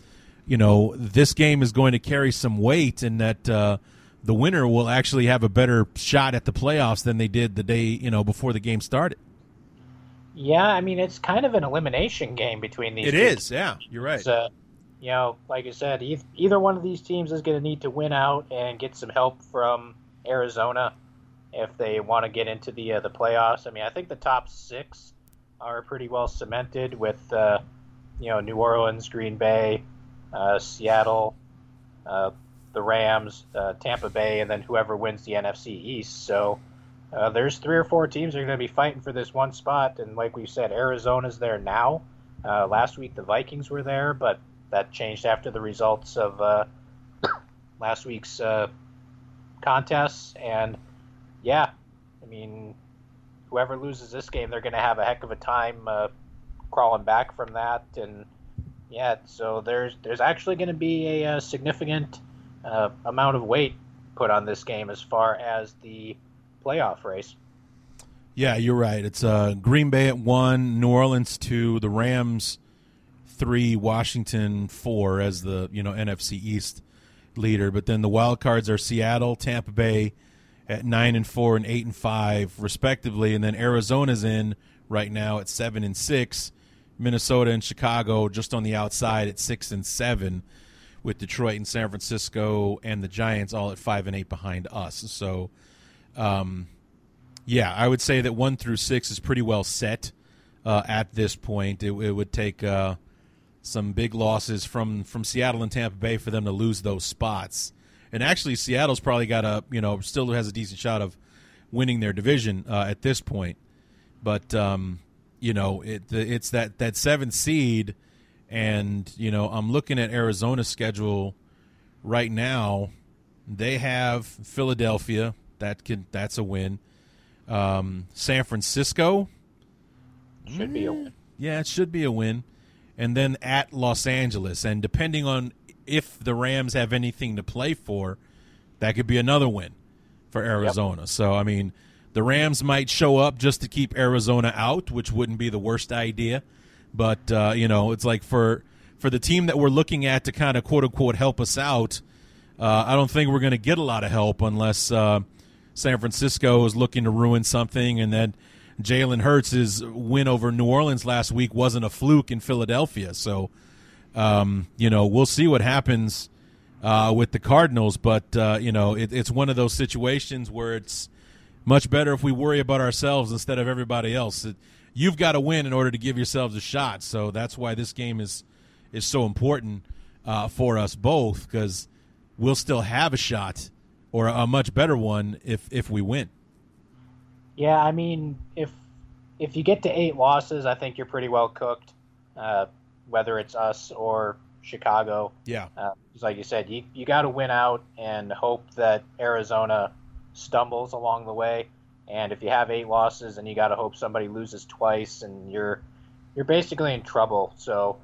you know this game is going to carry some weight, and that uh, the winner will actually have a better shot at the playoffs than they did the day you know before the game started. Yeah, I mean it's kind of an elimination game between these. It is, yeah. You're right. Uh, you know, like I said, either one of these teams is going to need to win out and get some help from Arizona if they want to get into the uh, the playoffs. I mean, I think the top six are pretty well cemented with uh, you know New Orleans, Green Bay, uh, Seattle, uh, the Rams, uh, Tampa Bay, and then whoever wins the NFC East. So uh, there's three or four teams that are going to be fighting for this one spot, and like we said, Arizona's there now. Last week the Vikings were there, but that changed after the results of uh, last week's uh, contests. And yeah, I mean, whoever loses this game, they're going to have a heck of a time uh, crawling back from that. And yeah, so there's there's actually going to be a, a significant uh, amount of weight put on this game as far as the playoff race. Yeah, you're right. It's uh, Green Bay at one, New Orleans two, the Rams three, Washington four as the you know NFC East leader. But then the wild cards are Seattle, Tampa Bay at nine and four and eight and five respectively, and then Arizona's in right now at seven and six. Minnesota and Chicago just on the outside at six and seven, with Detroit and San Francisco and the Giants all at five and eight behind us. So um, yeah, I would say that one through six is pretty well set uh, at this point. It, it would take uh, some big losses from from Seattle and Tampa Bay for them to lose those spots. And actually, Seattle's probably got a you know still has a decent shot of winning their division uh, at this point. But um, you know, it it's that that seventh seed, and you know, I'm looking at Arizona's schedule right now They have Philadelphia. That can that's a win. Um, San Francisco should be a win. Yeah, it should be a win. And then at Los Angeles, and depending on if the Rams have anything to play for, that could be another win for Arizona. Yep. So I mean, the Rams might show up just to keep Arizona out, which wouldn't be the worst idea. But uh, you know, it's like for for the team that we're looking at to kind of quote unquote help us out. Uh, I don't think we're going to get a lot of help unless uh, San Francisco is looking to ruin something, and then Jalen Hurts' win over New Orleans last week wasn't a fluke in Philadelphia. So, um, you know, we'll see what happens uh, with the Cardinals. But uh, you know, it, it's one of those situations where it's much better if we worry about ourselves instead of everybody else. It, you've got to win in order to give yourselves a shot. So that's why this game is is so important uh, for us both because we'll still have a shot or a much better one if if we win. Yeah, I mean, if if you get to eight losses, I think you're pretty well cooked. Uh, whether it's us or Chicago. Yeah. Uh, like you said, you, you got to win out and hope that Arizona stumbles along the way. And if you have eight losses, and you got to hope somebody loses twice, and you're you're basically in trouble. So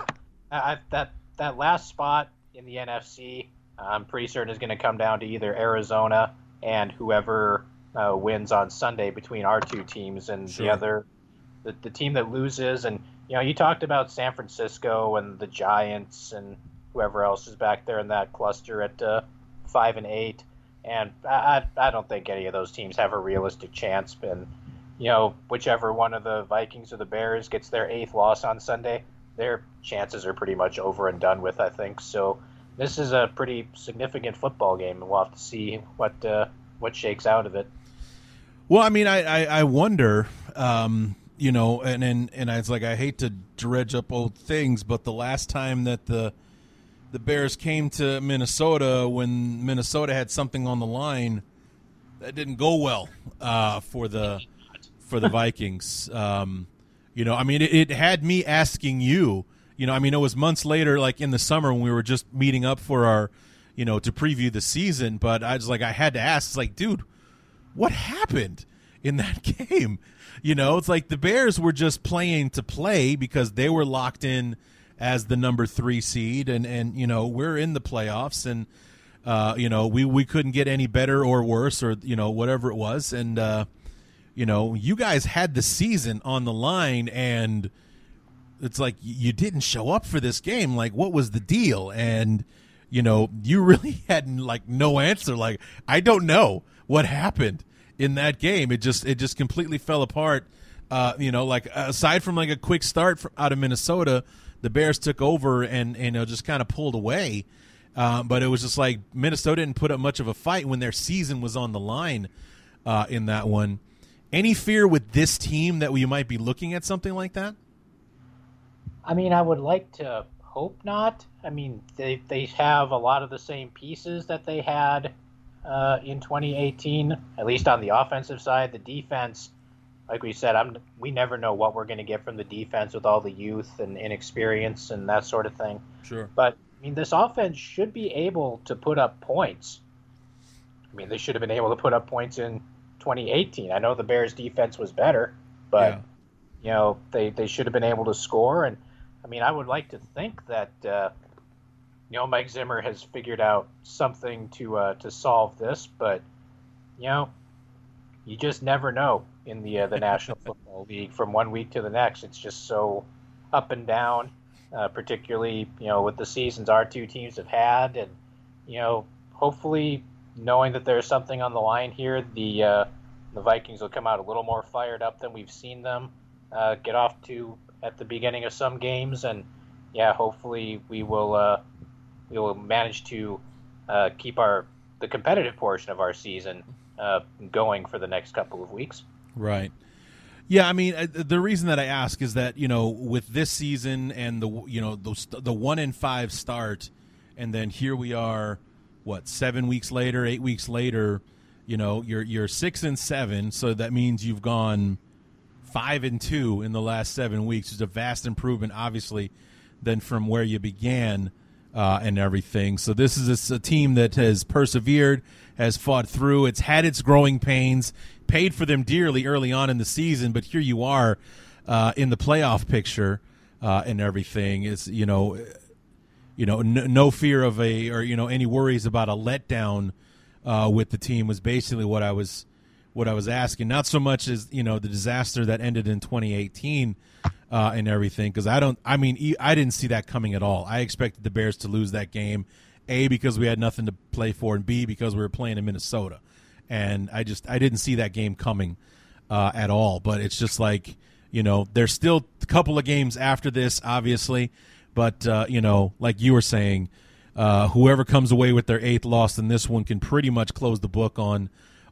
I, that that last spot in the NFC, I'm pretty certain is going to come down to either Arizona and whoever uh, wins on Sunday between our two teams, and sure. the other the, the team that loses. And you know, you talked about San Francisco and the Giants and whoever else is back there in that cluster at uh, five and eight and I, I don't think any of those teams have a realistic chance. And you know, whichever one of the Vikings or the Bears gets their eighth loss on Sunday, their chances are pretty much over and done with. I think so. This is a pretty significant football game, and we'll have to see what uh, what shakes out of it. Well, I mean, I I, I wonder, um, you know, and and and it's like I hate to dredge up old things, but the last time that the the Bears came to Minnesota when Minnesota had something on the line that didn't go well uh, for the for the Vikings. Um, you know, I mean, it, it, had me asking you. You know, I mean, it was months later, like in the summer when we were just meeting up for our, you know, to preview the season. But I was like, I had to ask. It's like, dude, what happened in that game? You know, it's like the Bears were just playing to play because they were locked in as the number three seed, and and you know we're in the playoffs, and uh, you know we we couldn't get any better or worse, or you know whatever it was, and uh, you know you guys had the season on the line, and it's like you didn't show up for this game. Like, what was the deal? And you know you really had like no answer. Like, I don't know what happened in that game. It just it just completely fell apart. Uh, you know, like aside from like a quick start from, out of Minnesota, the Bears took over and, and you know, just kind of pulled away. Uh, but it was just like Minnesota didn't put up much of a fight when their season was on the line uh, in that one. Any fear with this team that we might be looking at something like that? I mean, I would like to hope not. I mean, they they have a lot of the same pieces that they had uh, in 2018, at least on the offensive side. The defense like we said, I'm we never know what we're going to get from the defense with all the youth and inexperience and that sort of thing. Sure. But I mean, this offense should be able to put up points. I mean, they should have been able to put up points in 2018. I know the Bears' defense was better, but yeah. you know they they should have been able to score. And I mean, I would like to think that uh, you know Mike Zimmer has figured out something to uh, to solve this, but you know you just never know in the uh, the National Football League from one week to the next. It's just so up and down, uh, particularly you know with the seasons our two teams have had, and you know hopefully knowing that there's something on the line here, the uh, the Vikings will come out a little more fired up than we've seen them uh, get off to at the beginning of some games, and yeah, hopefully we will uh, we will manage to uh, keep our the competitive portion of our season uh, going for the next couple of weeks. Right. Yeah, I mean, uh, the reason that I ask is that you know, with this season and the you know the the one in five start, and then here we are, what seven weeks later, eight weeks later, you know, you're you're six and seven, so that means you've gone five and two in the last seven weeks. It's a vast improvement, obviously, than from where you began. Uh, and everything. So this is a, a team that has persevered, has fought through. It's had its growing pains, paid for them dearly early on in the season, but here you are uh, in the playoff picture uh, and everything. Is you know, you know, no, no, fear of a or you know any worries about a letdown uh, with the team was basically what I was what I was asking. Not so much as you know the disaster that ended in 2018 uh, and everything, because I don't. I mean, I didn't see that coming at all. I expected the Bears to lose that game, a because we had nothing to play for, and b because we were playing in Minnesota, and I just I didn't see that game coming uh, at all. But it's just like you know, there's still a couple of games after this, obviously, but uh, you know, like you were saying. Uh, whoever comes away with their eighth loss in this one can pretty much close the book on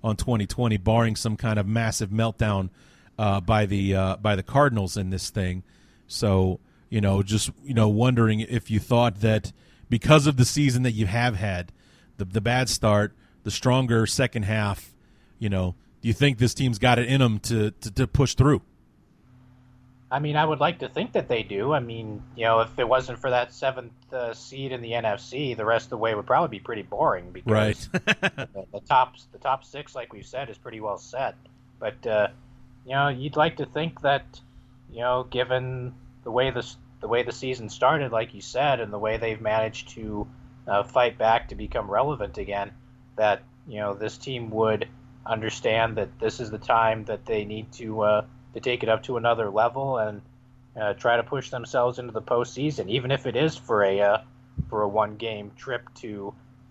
on 2020, barring some kind of massive meltdown uh, by the uh, by the Cardinals in this thing. So you know, just you know, wondering if you thought that because of the season that you have had, the the bad start, the stronger second half, you know, do you think this team's got it in them to, to, to push through? I mean, I would like to think that they do. I mean, you know, if it wasn't for that seventh uh, seed in the NFC, the rest of the way would probably be pretty boring because right. the, the, top the top six, like we've said, is pretty well set. But uh, you know, you'd like to think that you know, given the way the the way the season started, like you said, and the way they've managed to uh, fight back to become relevant again, that you know this team would understand that this is the time that they need to uh, to take it up to another level and uh, try to push themselves into the postseason, even if it is for a uh, for a one game trip to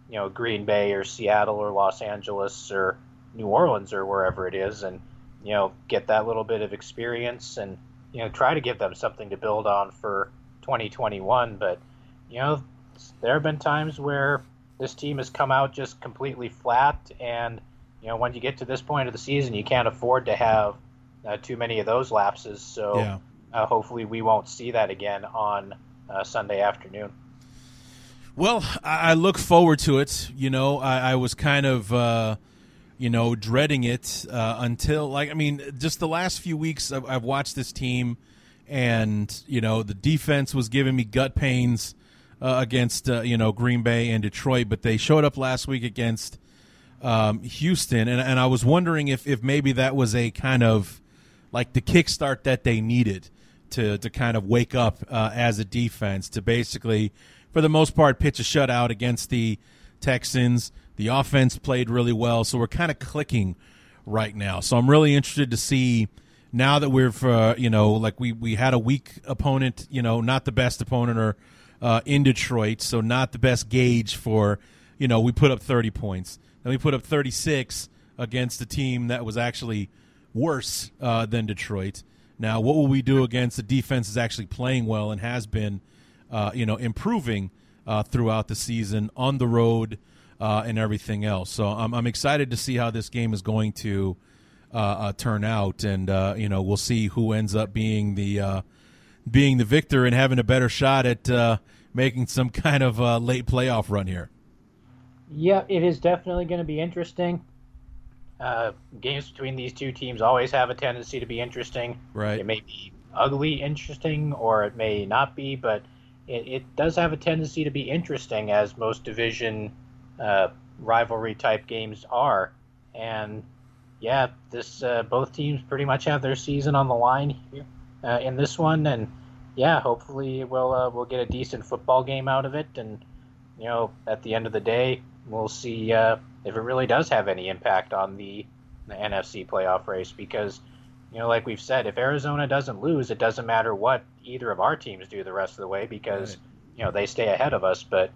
you know Green Bay or Seattle or Los Angeles or New Orleans or wherever it is, and you know get that little bit of experience and you know try to give them something to build on for 2021. But you know there have been times where this team has come out just completely flat and you know when you get to this point of the season you can't afford to have uh, too many of those lapses. So yeah. uh, hopefully we won't see that again on uh, Sunday afternoon. Well, I look forward to it. You know, I, I was kind of, uh, you know, dreading it uh, until, like, I mean, just the last few weeks I've, I've, watched this team, and you know, the defense was giving me gut pains uh, against, you know, Green Bay and Detroit, but they showed up last week against um, Houston, and, and I was wondering if if maybe that was a kind of like the kickstart that they needed to to kind of wake up uh, as a defense to basically, for the most part, pitch a shutout against the Texans. The offense played really well, so we're kind of clicking right now. So I'm really interested to see now that we're for you know like we we had a weak opponent, you know, not the best opponent or uh, in Detroit, so not the best gauge for you know we put up 30 points, then we put up 36 against a team that was actually worse uh, than Detroit. Now, what will we do against the defense is actually playing well and has been, uh, you know, improving uh, throughout the season on the road uh, and everything else. So I'm, I'm excited to see how this game is going to uh, uh, turn out, and you know, we'll see who ends up being the being the victor and having a better shot at making some kind of late playoff run here. Yeah, it is definitely going to be interesting. Uh, games between these two teams always have a tendency to be interesting. Right. It may be ugly interesting, or it may not be, but it, it does have a tendency to be interesting, as most division uh, rivalry type games are. And yeah, this uh, both teams pretty much have their season on the line here uh, in this one, and yeah, hopefully we'll uh, we'll get a decent football game out of it, and you know, at the end of the day, we'll see uh, if it really does have any impact on the, the NFC playoff race. Because, you know, like we've said, if Arizona doesn't lose, it doesn't matter what either of our teams do the rest of the way because, right. you know, they stay ahead of us. But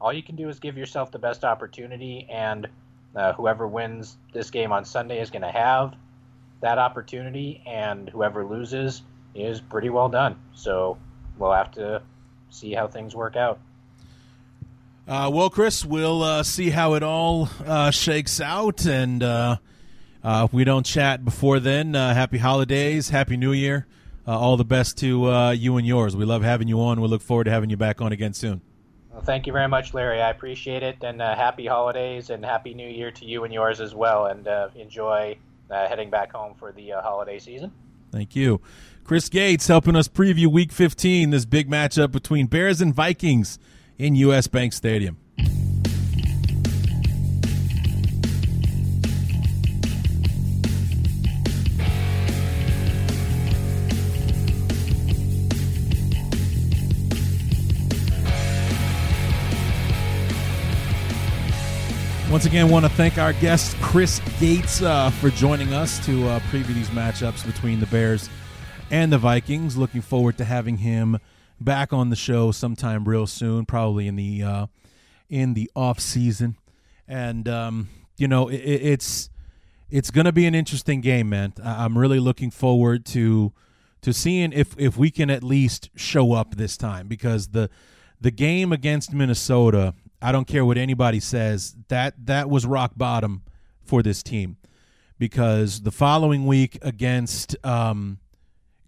all you can do is give yourself the best opportunity, and uh, whoever wins this game on Sunday is going to have that opportunity, and whoever loses is pretty well done. So we'll have to see how things work out. Uh, well, Chris, we'll uh, see how it all uh, shakes out, and uh, uh, if we don't chat before then, uh, happy holidays, happy New Year, all the best to you and yours. We love having you on. We look forward to having you back on again soon. Well, thank you very much, Larry. I appreciate it, and happy holidays and happy New Year to you and yours as well. And enjoy heading back home for the holiday season. Thank you. Chris Gates helping us preview Week 15, this big matchup between Bears and Vikings in US Bank Stadium. Once again, want to thank our guest Chris Gates uh, for joining us to uh, preview these matchups between the Bears and the Vikings. Looking forward to having him back on the show sometime real soon, probably in the uh, in the off season. And um, you know, it, it's it's going to be an interesting game, man. I'm really looking forward to to seeing if if we can at least show up this time because the the game against Minnesota I don't care what anybody says. That that was rock bottom for this team because the following week against um,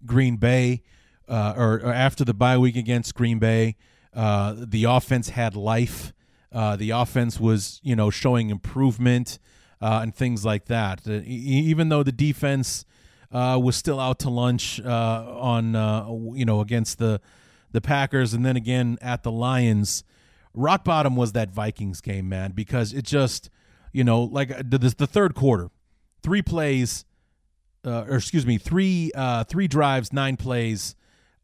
Green Bay, uh, or, or, after the bye week against Green Bay, uh, the offense had life. Uh, the offense was, you know, showing improvement uh, and things like that. Uh, even though the defense uh, was still out to lunch on, you know, against the the Packers, and then again at the Lions rock bottom was that Vikings game, man, because it just, you know, like uh, the, the third quarter, three plays, uh, or excuse me, three uh, three drives, nine plays,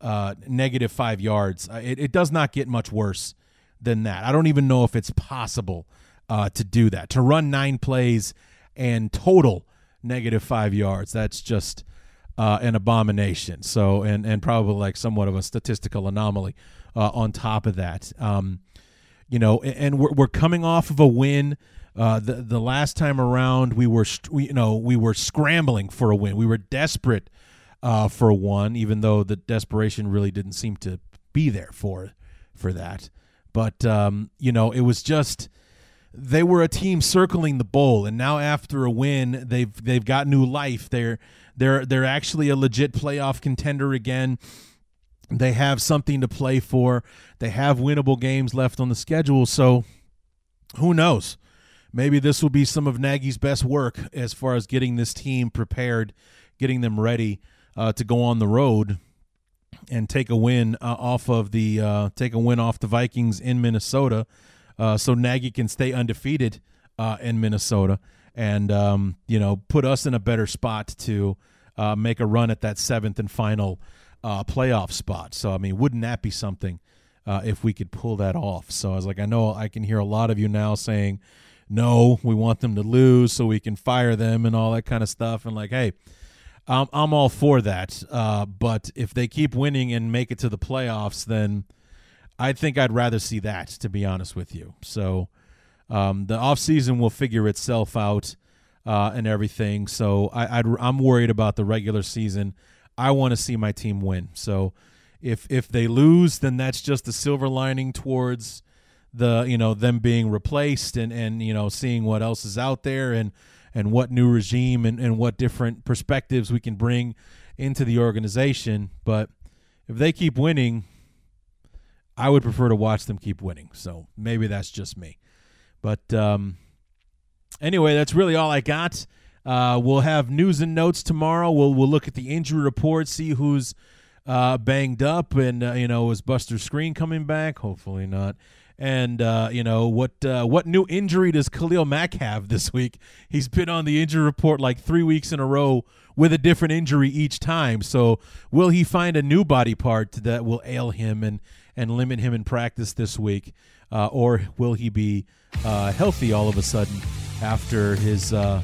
uh, negative five yards. Uh, it, it does not get much worse than that. I don't even know if it's possible uh, to do that to run nine plays and total negative five yards. That's just uh, an abomination. So and and probably like somewhat of a statistical anomaly uh, on top of that. Um, you know, and we're, we're coming off of a win. Uh, the the last time around, we were we, you know we were scrambling for a win. We were desperate uh, for one, even though the desperation really didn't seem to be there for for that. But um, you know, it was just they were a team circling the bowl, and now after a win, they've they've got new life. They're they're they're actually a legit playoff contender again. They have something to play for. They have winnable games left on the schedule. So who knows? Maybe this will be some of Nagy's best work as far as getting this team prepared, getting them ready uh, to go on the road and take a win uh, off of the uh, take a win off the Vikings in Minnesota, uh, so Nagy can stay undefeated uh, in Minnesota and um, you know put us in a better spot to uh, make a run at that seventh and final playoff spot. So I mean, wouldn't that be something if we could pull that off? So I was like, I know I can hear a lot of you now saying, "No, we want them to lose so we can fire them and all that kind of stuff." And like, hey, I'm I'm all for that. Uh, but if they keep winning and make it to the playoffs, then I think I'd rather see that. To be honest with you, so um, the off season will figure itself out. Uh, and everything. So I, I'd, I'm worried about the regular season I want to see my team win. So if if they lose, then that's just the silver lining towards the you know them being replaced and and you know seeing what else is out there and and what new regime and, and what different perspectives we can bring into the organization. But if they keep winning, I would prefer to watch them keep winning. So maybe that's just me. But um, anyway, that's really all I got. Uh, we'll have news and notes tomorrow. We'll we'll look at the injury report, see who's uh, banged up, and uh, you know is Buster Skrine coming back? Hopefully not. And uh, you know what uh, what new injury does Khalil Mack have this week? He's been on the injury report like three weeks in a row with a different injury each time. So will he find a new body part that will ail him and and limit him in practice this week, uh, or will he be uh, healthy all of a sudden after his uh,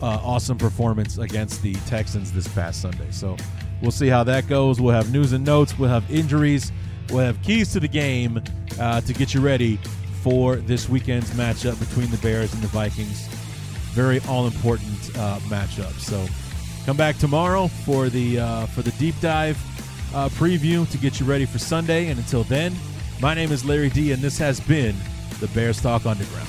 uh, awesome performance against the Texans this past Sunday. So we'll see how that goes. We'll have news and notes. We'll have injuries. We'll have keys to the game uh, to get you ready for this weekend's matchup between the Bears and the Vikings. Very all important uh, matchup. So come back tomorrow for the uh, for the deep dive uh, preview to get you ready for Sunday. And until then, my name is Larry D, and this has been the Bears Talk Underground.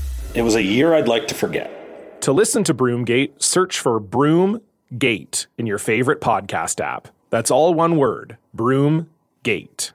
It was a year I'd like to forget. To listen to Broomgate, search for Broomgate in your favorite podcast app. That's all one word Broomgate.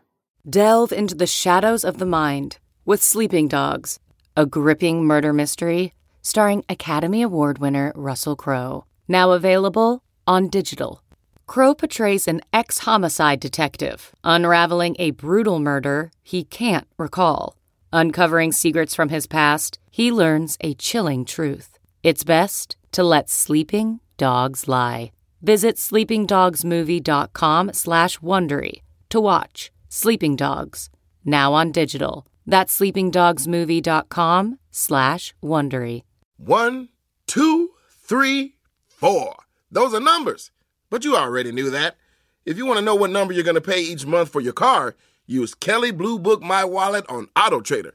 Delve into the shadows of the mind with Sleeping Dogs, a gripping murder mystery starring Academy Award winner Russell Crowe. Now available on digital. Crowe portrays an ex homicide detective unraveling a brutal murder he can't recall. Uncovering secrets from his past, he learns a chilling truth. It's best to let sleeping dogs lie. Visit sleepingdogsmovie.com slash Wondery to watch Sleeping Dogs, now on digital. That's sleepingdogsmovie.com slash Wondery. One, two, three, four. Those are numbers. But you already knew that. If you want to know what number you're going to pay each month for your car, use Kelley Blue Book My Wallet on Auto Trader.